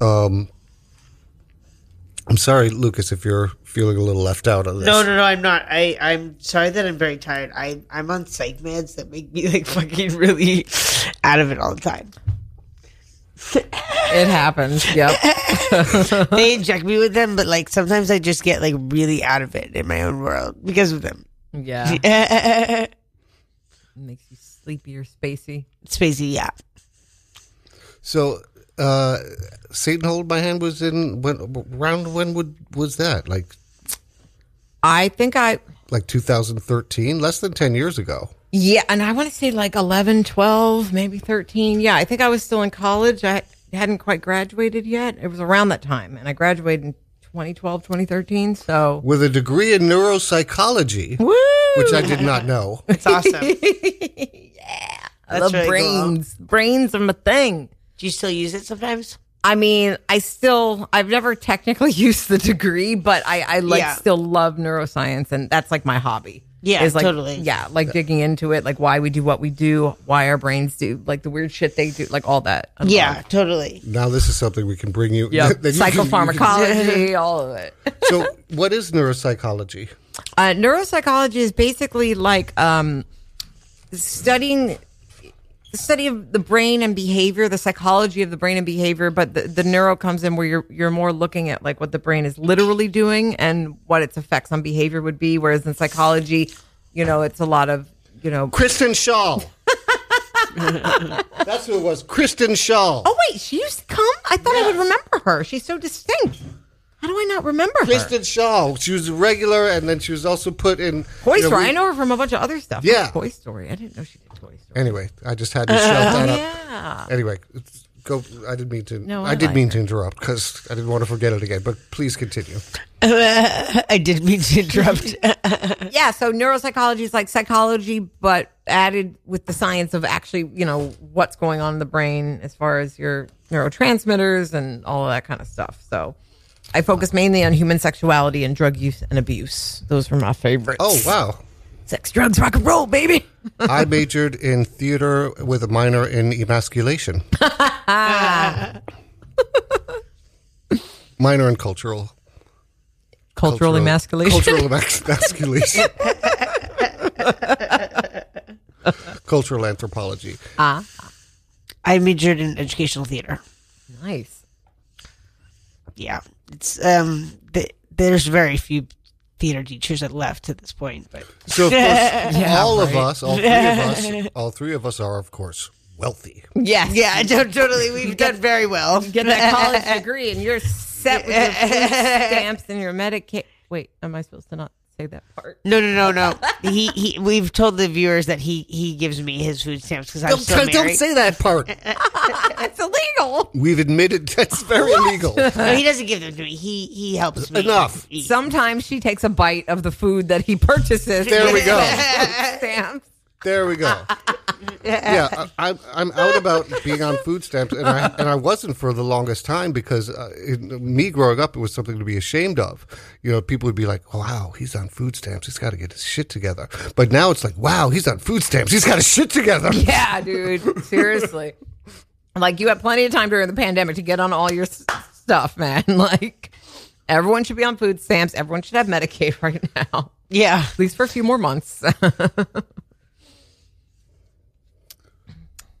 S3: Um, I'm sorry, Lucas, if you're feeling a little left out of this.
S1: No, no, no, I'm not. I, I'm sorry that I'm very tired. I, I'm on psych meds that make me [LAUGHS] like fucking really out of it all the time.
S4: It happens. Yep. [LAUGHS]
S1: They inject me with them, but like sometimes I just get like really out of it in my own world because of them.
S4: Yeah. [LAUGHS]
S1: Spacey,
S4: Makes you sleepy or spacey.
S1: Spacey, yeah.
S3: So, uh, Satan Hold My Hand was in when around when would was that? Like
S4: I think I,
S3: like 2013, less than 10 years ago.
S4: yeah, and I want to say like 11, 12, maybe 13. Yeah, I think I was still in college. I hadn't quite graduated yet. It was around that time, and I graduated in 2012, 2013. So,
S3: With a degree in neuropsychology,
S4: woo!
S3: which I did not know. [LAUGHS]
S1: It's awesome. [LAUGHS]
S4: Yeah, I
S1: That's
S4: love
S1: really cool.
S4: brains. Brains are my thing.
S1: Do you still use it sometimes?
S4: I mean, I still, I've never technically [LAUGHS] used the degree, but I, I like
S1: Yeah.
S4: still love neuroscience, and that's like my hobby.
S1: Yeah,
S4: is like,
S1: totally.
S4: Yeah, like digging into it, like why we do what we do, why our brains do, like the weird shit they do, like all that. I
S1: Yeah,
S4: love.
S1: totally.
S3: Now this is something we can bring you.
S4: yeah, [LAUGHS]
S3: that you can-
S4: psychopharmacology, [LAUGHS] all of it.
S3: so, what is neuropsychology?
S4: Uh, neuropsychology is basically like um, studying the study of the brain and behavior, the psychology of the brain and behavior. But the, the neuro comes in where you're you're more looking at like what the brain is literally doing and what its effects on behavior would be. Whereas in psychology, you know, it's a lot of you know.
S3: Kristen Schaal. [LAUGHS] That's who it was. Kristen Schaal.
S4: Oh wait, she used to come. I thought I would remember her. She's so distinct. How do I not remember her?
S3: Kristen Schaal. She was a regular, and then she was also put in
S4: Toy
S3: you know,
S4: Story.
S3: we-
S4: I know her from a bunch of other stuff.
S3: Yeah.
S4: Toy Story. I didn't know she did Toy Story.
S3: Anyway, I just had to shout that [LAUGHS] oh,
S4: up.
S3: Anyway, it's- go. I didn't mean to.
S4: No,
S3: I,
S4: I
S3: did
S4: like
S3: mean
S4: her.
S3: to interrupt because I didn't want to forget it again. But please continue. [LAUGHS]
S1: I didn't mean to interrupt. [LAUGHS]
S4: yeah so neuropsychology is like psychology but added with the science of actually you know what's going on in the brain as far as your neurotransmitters and all of that kind of stuff so i focus mainly on human sexuality and drug use and abuse those were my favorites
S3: Oh wow.
S4: sex drugs rock and roll baby [LAUGHS]
S3: I majored in theater with a minor in emasculation. [LAUGHS] minor in cultural.
S4: cultural emasculation
S3: Cultural [LAUGHS] emasculation. cultural anthropology.
S1: Ah, I majored in educational theater.
S4: nice
S1: Yeah, it's um. th there's very few theater teachers that left at this point, but
S3: So of course, [LAUGHS] all of us, all three of us, [LAUGHS] all three of us are, of course, wealthy.
S4: yes
S1: yeah, I don't totally. We've done very well.
S4: get that college [LAUGHS] degree and you're set with your food stamps and your medicaid wait am i supposed to not say that part
S1: No, no, no, no. he he. We've told the viewers that he he gives me his food stamps because I'm still
S3: Don't,
S1: married.
S3: don't say that part. [LAUGHS]
S4: it's illegal
S3: We've admitted that's very illegal.
S1: No, he doesn't give them to me. He he helps me.
S3: Enough.
S1: eat.
S4: Sometimes she takes a bite of the food that he purchases.
S3: There we [LAUGHS] go.
S4: Stamps.
S3: There we go. Yeah, I, I'm I'm out about being on food stamps, and I and I wasn't for the longest time because uh, in, me growing up, it was something to be ashamed of. You know, people would be like, "Wow, he's on food stamps. He's got to get his shit together." But now it's like, "Wow, he's on food stamps. He's got his shit together." [LAUGHS]
S4: Yeah, dude. Seriously. Like you had plenty of time during the pandemic to get on all your s- stuff, man. [LAUGHS] Like everyone should be on food stamps. Everyone should have Medicaid [LAUGHS] right now,
S1: Yeah.
S4: at least for a few more months.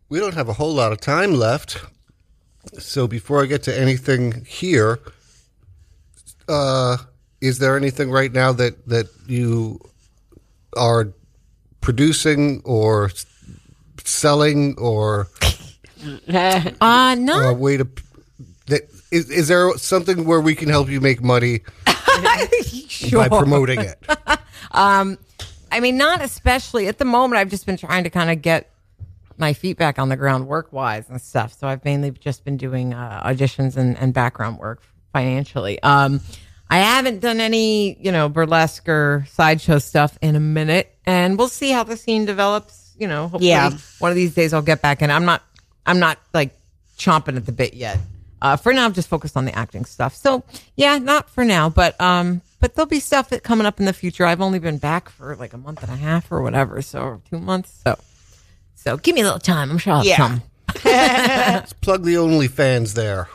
S3: We don't have a whole lot of time left, so before I get to anything here, uh, is there anything right now that that you are producing or selling or [LAUGHS]
S4: uh no.
S3: a way to that is, is there something where we can help you make money [LAUGHS]
S4: sure.
S3: by promoting it? [LAUGHS]
S4: um, I mean, not especially at the moment. I've just been trying to kind of get my feet back on the ground work wise and stuff. So I've mainly just been doing uh, auditions and, and background work financially. Um, I haven't done any, you know, burlesque or sideshow stuff in a minute, and we'll see how the scene develops. You know, hopefully
S1: Yeah.
S4: one of these days I'll get back in. I'm not, I'm not like chomping at the bit yet. Uh, for now, I'm just focused on the acting stuff. So yeah, not for now, but um, but there'll be stuff that coming up in the future. I've only been back for like a month and a half or whatever, so two months. So, so give me a little time. I'm sure I'll have
S1: Yeah.
S4: some.
S3: Let's [LAUGHS] plug the OnlyFans there.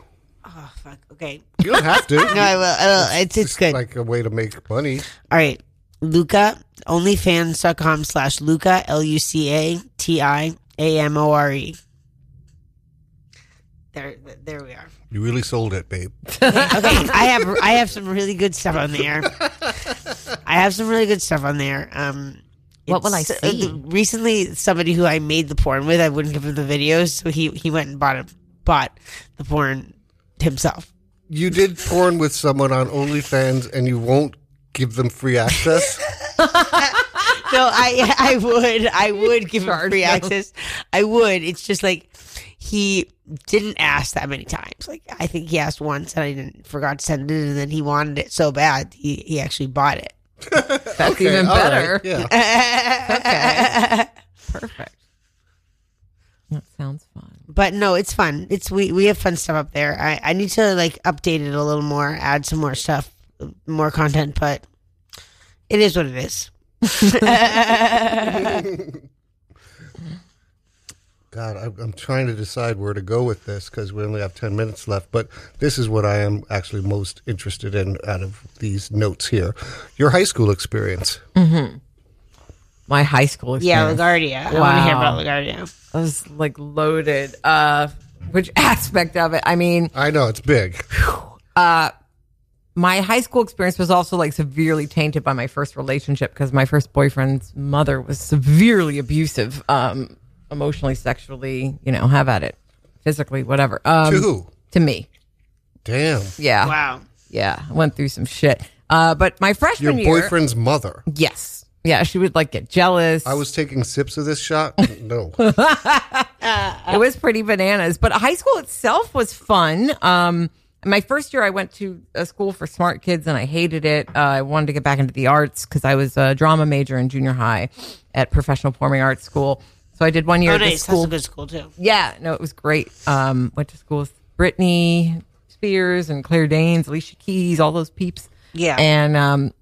S1: Oh fuck. Okay.
S3: You don't have to. [LAUGHS]
S1: No, I will. I will. It's it's good.
S3: Like a way to make money.
S1: All right. Luca, onlyfans.com slash Luca, L U C A T I A M O R E. There, there we are.
S3: You really sold it, babe. [LAUGHS]
S1: Okay, I have I have some really good stuff on there. I have some really good stuff on there. Um,
S4: What will I
S1: it's- uh,
S4: see?
S1: recently, somebody who I made the porn with, I wouldn't give him the videos, so he he went and bought it, bought the porn himself.
S3: You did porn with someone on OnlyFans and you won't give them free access? [LAUGHS] [LAUGHS]
S1: No, I I would I would give him free access. I would. It's just like he didn't ask that many times. Like I think he asked once and I didn't forgot to send it, and then he wanted it so bad he he actually bought it. [LAUGHS]
S4: That's even
S3: all right,
S4: better.
S3: Yeah. [LAUGHS]
S4: Perfect. That sounds fun.
S1: But no, it's fun. It's we we have fun stuff up there. I I need to like update it a little more, add some more stuff, more content. But it is what it is. [LAUGHS]
S3: God, I, I'm trying to decide where to go with this because we only have 10 minutes left. But this is what I am actually most interested in out of these notes here. Your high school experience.
S4: My high school experience.
S1: Yeah,
S4: experience.
S1: LaGuardia. I want to hear
S4: Wow.
S1: about LaGuardia.
S4: I was like loaded. Uh, which [LAUGHS] aspect of it? I mean,
S3: I know it's big.
S4: Uh, my high school experience was also like severely tainted by my first relationship because my first boyfriend's mother was severely abusive, um, emotionally, sexually, you know, have at it, physically, whatever. Um,
S3: to who?
S4: To me.
S3: Damn.
S4: Yeah.
S1: Wow.
S4: Yeah. I went through some shit. Uh, but my
S3: Your
S4: freshman year.
S3: Your boyfriend's mother.
S4: Yes. Yeah. She would like get jealous.
S3: I was taking sips of this shot. [LAUGHS] No.
S4: it was pretty bananas. But high school itself was fun. Um, my first year, I went to a school for smart kids, and I hated it. Uh, I wanted to get back into the arts because I was a drama major in junior high at professional performing arts school. So I did one year
S1: Oh,
S4: at
S1: nice. That's
S4: school.
S1: a good school too.
S4: Yeah, no, it was great. Um, went to school with Britney Spears and Claire Danes, Alicia Keys, all those peeps.
S1: Yeah.
S4: And um,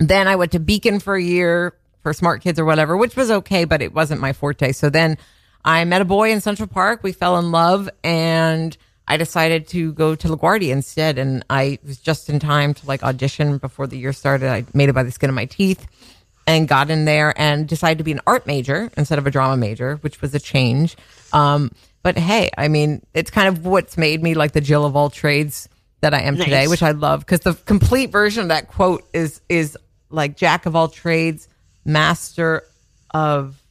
S4: then I went to Beacon for a year for smart kids or whatever, which was okay, but it wasn't my forte. So then I met a boy in Central Park. We fell in love and I decided to go to LaGuardia instead. And I was just in time to like audition before the year started. I made it by the skin of my teeth and got in there and decided to be an art major instead of a drama major, which was a change. Um, but hey, I mean, it's kind of what's made me like the Jill of all trades that I am today, which I love because the complete version of that quote is is like Jack of all trades, master of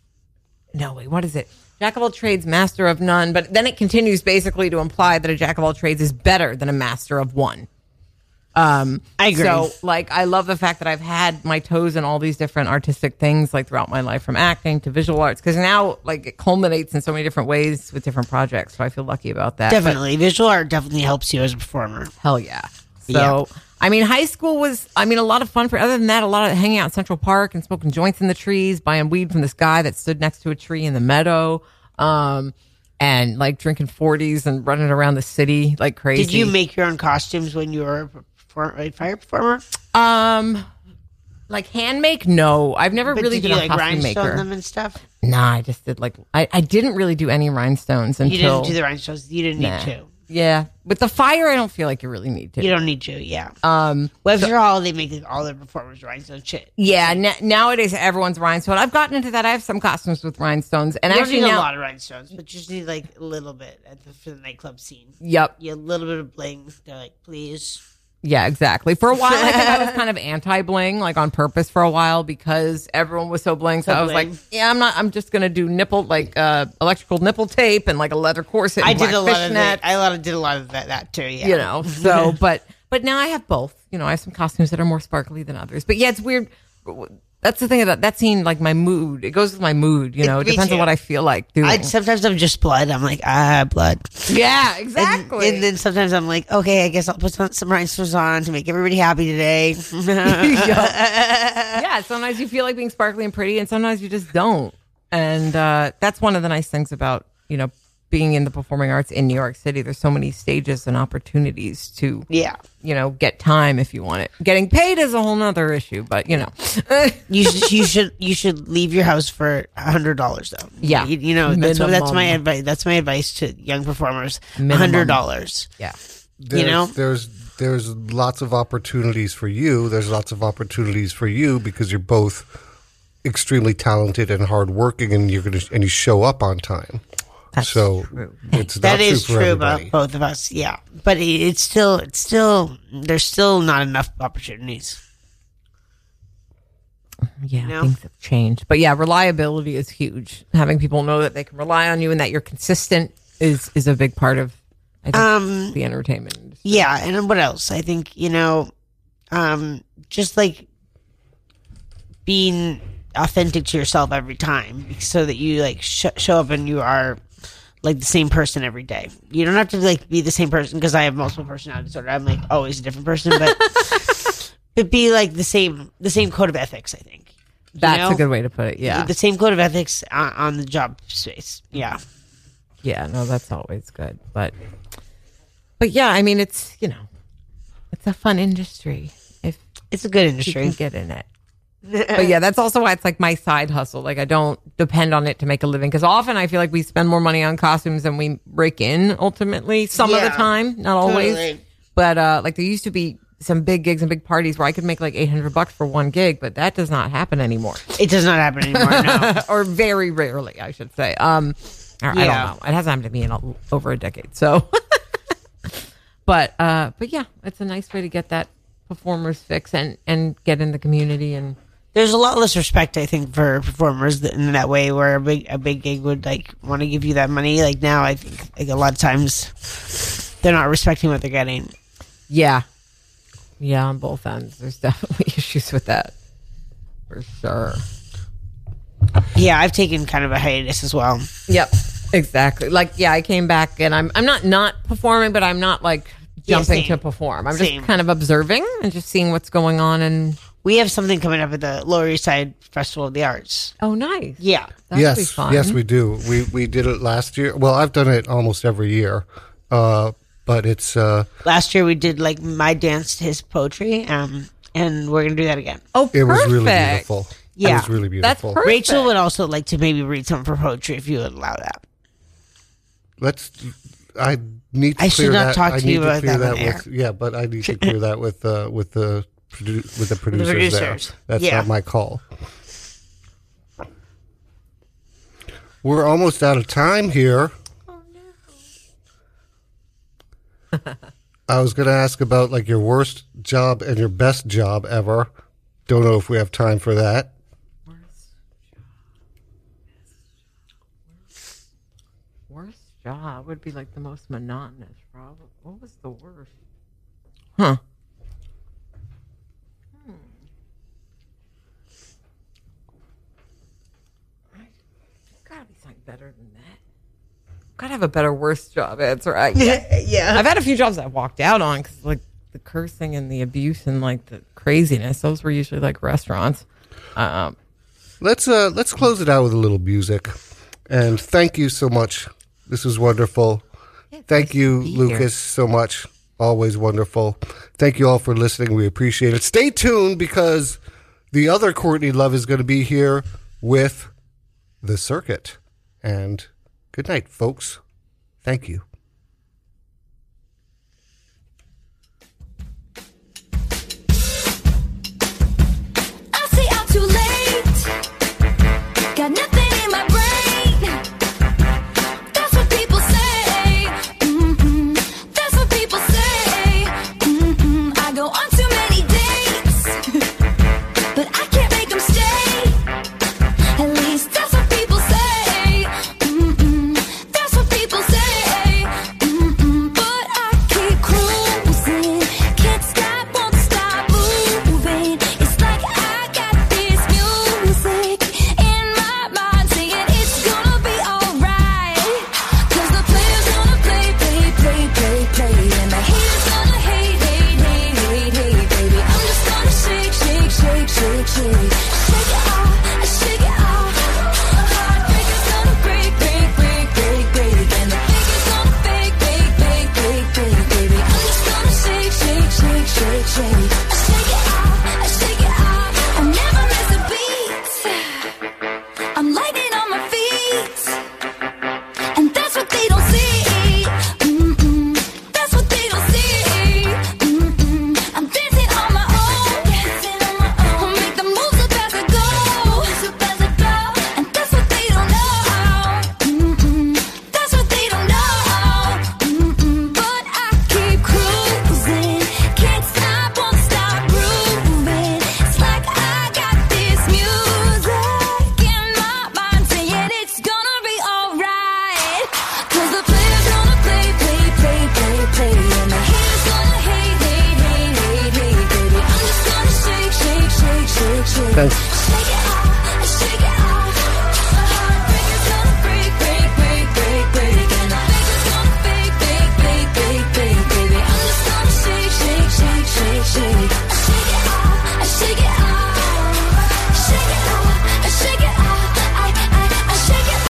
S4: no wait, what is it? Jack of all trades, master of none. But then it continues basically to imply that a jack of all trades is better than a master of one. Um,
S1: I agree.
S4: So, like, I love the fact that I've had my toes in all these different artistic things, like throughout my life, from acting to visual arts, because now, like, it culminates in so many different ways with different projects. So I feel lucky about that. But-
S1: Definitely. Visual art definitely helps you as a performer.
S4: Hell yeah. So, I mean, high school was, I mean, a lot of fun for, other than that, a lot of hanging out in Central Park and smoking joints in the trees, buying weed from this guy that stood next to a tree in the meadow, um, and like drinking 40s and running around the city like crazy.
S1: Did you make your own costumes when you were a fire performer?
S4: um, like hand make? No, I've never
S1: But
S4: really
S1: did
S4: been
S1: you
S4: a
S1: like
S4: costume
S1: rhinestone
S4: maker.
S1: them and stuff?
S4: Nah, I just did like, I, I didn't really do any rhinestones until.
S1: You didn't do the rhinestones. You didn't
S4: Nah.
S1: need to.
S4: Yeah. With the fire, I don't feel like you really need to.
S1: You don't need to. Yeah.
S4: um,
S1: Well, after all, they make like, all their performers rhinestone shit.
S4: Yeah, n- nowadays everyone's rhinestone. I've gotten into that. I have some costumes with rhinestones, and
S1: You don't
S4: actually
S1: need
S4: now,
S1: a lot of rhinestones, but you just need like a little bit at the, for the nightclub scene.
S4: yep,
S1: You a little bit of bling. They're like, please.
S4: Yeah, exactly. For a while, I think I was [LAUGHS] kind of anti bling, like on purpose for a while because everyone was so bling. So
S1: So
S4: I was
S1: bling.
S4: like, yeah, I'm not. I'm just gonna do nipple like uh, electrical nipple tape and like a leather corset.
S1: I did a lot of that. I a lot of, did a lot of that, that too. Yeah.
S4: you know. So, [LAUGHS] but but now I have both. You know, I have some costumes that are more sparkly than others. But yeah, it's weird. That's the thing about that scene. Like my mood, it goes with my mood. You know, it
S1: me
S4: depends on what I feel like doing.
S1: I sometimes I'm just blood. I'm like ah blood.
S4: yeah,
S1: And,
S4: exactly.
S1: and then sometimes I'm like, okay, I guess I'll put some, some rhinestones on to make everybody happy today. [LAUGHS] [LAUGHS]
S4: yeah, sometimes you feel like being sparkly and pretty, and sometimes you just don't. And uh, that's one of the nice things about you know being in the performing arts in New York City. There's so many stages and opportunities to
S1: yeah.
S4: you know get time if you want it. Getting paid is a whole nother issue, but you know,
S1: You [LAUGHS] should, you should you should leave your house for a hundred dollars though.
S4: Yeah.
S1: you, you know that's what, that's my advice. That's my advice to young performers. A hundred dollars.
S4: yeah,
S3: There's,
S1: know?
S3: there's there's lots of opportunities for you. There's lots of opportunities for you because you're both extremely talented and hardworking, and you're gonna and you show up on time.
S1: That's
S3: so
S1: true.
S3: it's
S1: That
S3: not
S1: is
S3: true for
S1: true
S3: everybody.
S1: about both of us. Yeah, but it's still it's still there's still not enough opportunities.
S4: yeah,
S1: know?
S4: things have changed. But yeah, reliability is huge. Having people know that they can rely on you and that you're consistent is is a big part of I think
S1: Um,
S4: the entertainment industry.
S1: Yeah, and what else? I think you know, um, just like being authentic to yourself every time, so that you like sh- show up and you are like the same person every day. You don't have to like be the same person because I have multiple personality disorder. I'm like always a different person, but [LAUGHS] but be like the same the same code of ethics. I think
S4: That's
S1: know?
S4: a good way to put it. Yeah.
S1: the same code of ethics on, on the job space. Yeah,
S4: Yeah, no, that's always good. But but yeah, I mean it's you know it's a fun industry if
S1: it's a good industry.
S4: get in it. But yeah, that's also why it's like my side hustle. Like I don't depend on it to make a living because often I feel like we spend more money on costumes than we break in ultimately. Some of the time, not always.
S1: Totally.
S4: But uh, like there used to be some big gigs and big parties where I could make like eight hundred bucks for one gig, but that does not happen anymore,
S1: It does not happen anymore. No. [LAUGHS]
S4: or very rarely, I should say. Um, or I don't know. It hasn't happened to me in a, over a decade. So, [LAUGHS] but uh, but yeah, it's a nice way to get that performers fix and and get in the community and
S1: There's a lot less respect, I think, for performers in that way, where a big a big gig would like want to give you that money. Like now, I think like a lot of times they're not respecting what they're getting.
S4: Yeah. Yeah, on both ends. There's [LAUGHS] definitely issues with that. For sure.
S1: Yeah, I've taken kind of a hiatus as well.
S4: Yep. Exactly. Like, yeah, I came back and I'm I'm not not performing, but I'm not like jumping
S1: same.
S4: to perform. I'm
S1: Same.
S4: just kind of observing and just seeing what's going on and
S1: We have something coming up at the Lower East Side Festival of the Arts.
S4: oh nice.
S1: Yeah,
S4: That'd be
S6: yes,
S4: fun.
S6: yes, we do. We we did it last year. Well, I've done it almost every year, uh, but it's uh,
S1: last year we did like my dance to his poetry, um, and we're gonna do that again.
S4: Oh
S6: it was really beautiful.
S1: Yeah, it
S6: was really
S4: That's
S6: beautiful.
S4: perfect.
S1: Rachel would also like to maybe read some of her poetry if you would allow that.
S6: Let's. I need. To
S1: I
S6: clear
S1: should not
S6: that.
S1: talk
S6: I
S1: to
S6: need
S1: you
S6: to
S1: about
S6: clear
S1: that on
S6: with. Yeah, but I need to clear that with uh, with the produ- with the producers.
S1: producers.
S6: There. That's
S1: Yeah.
S6: not my call. We're almost out of time here. Oh no. I was going to ask about like your worst job and your best job ever. Don't know if we have time for that.
S4: Worst job. Worst job would be like the most monotonous probably. What was the worst? Huh. Hmm. There's gotta be something better than that. Gotta have a better worst job answer. I, [LAUGHS] yeah.
S1: yeah.
S4: I've had a few jobs I walked out on because like the cursing and the abuse and like the craziness. Those were usually like restaurants. Um,
S6: Let's uh let's close it out with a little music. And thank you so much. This was wonderful. Thank you,
S4: be here.
S6: Lucas, so much. Always wonderful. Thank you all for listening. We appreciate it. Stay tuned because the other Courtney Love is going to be here with the circuit. And good night, folks. Thank you.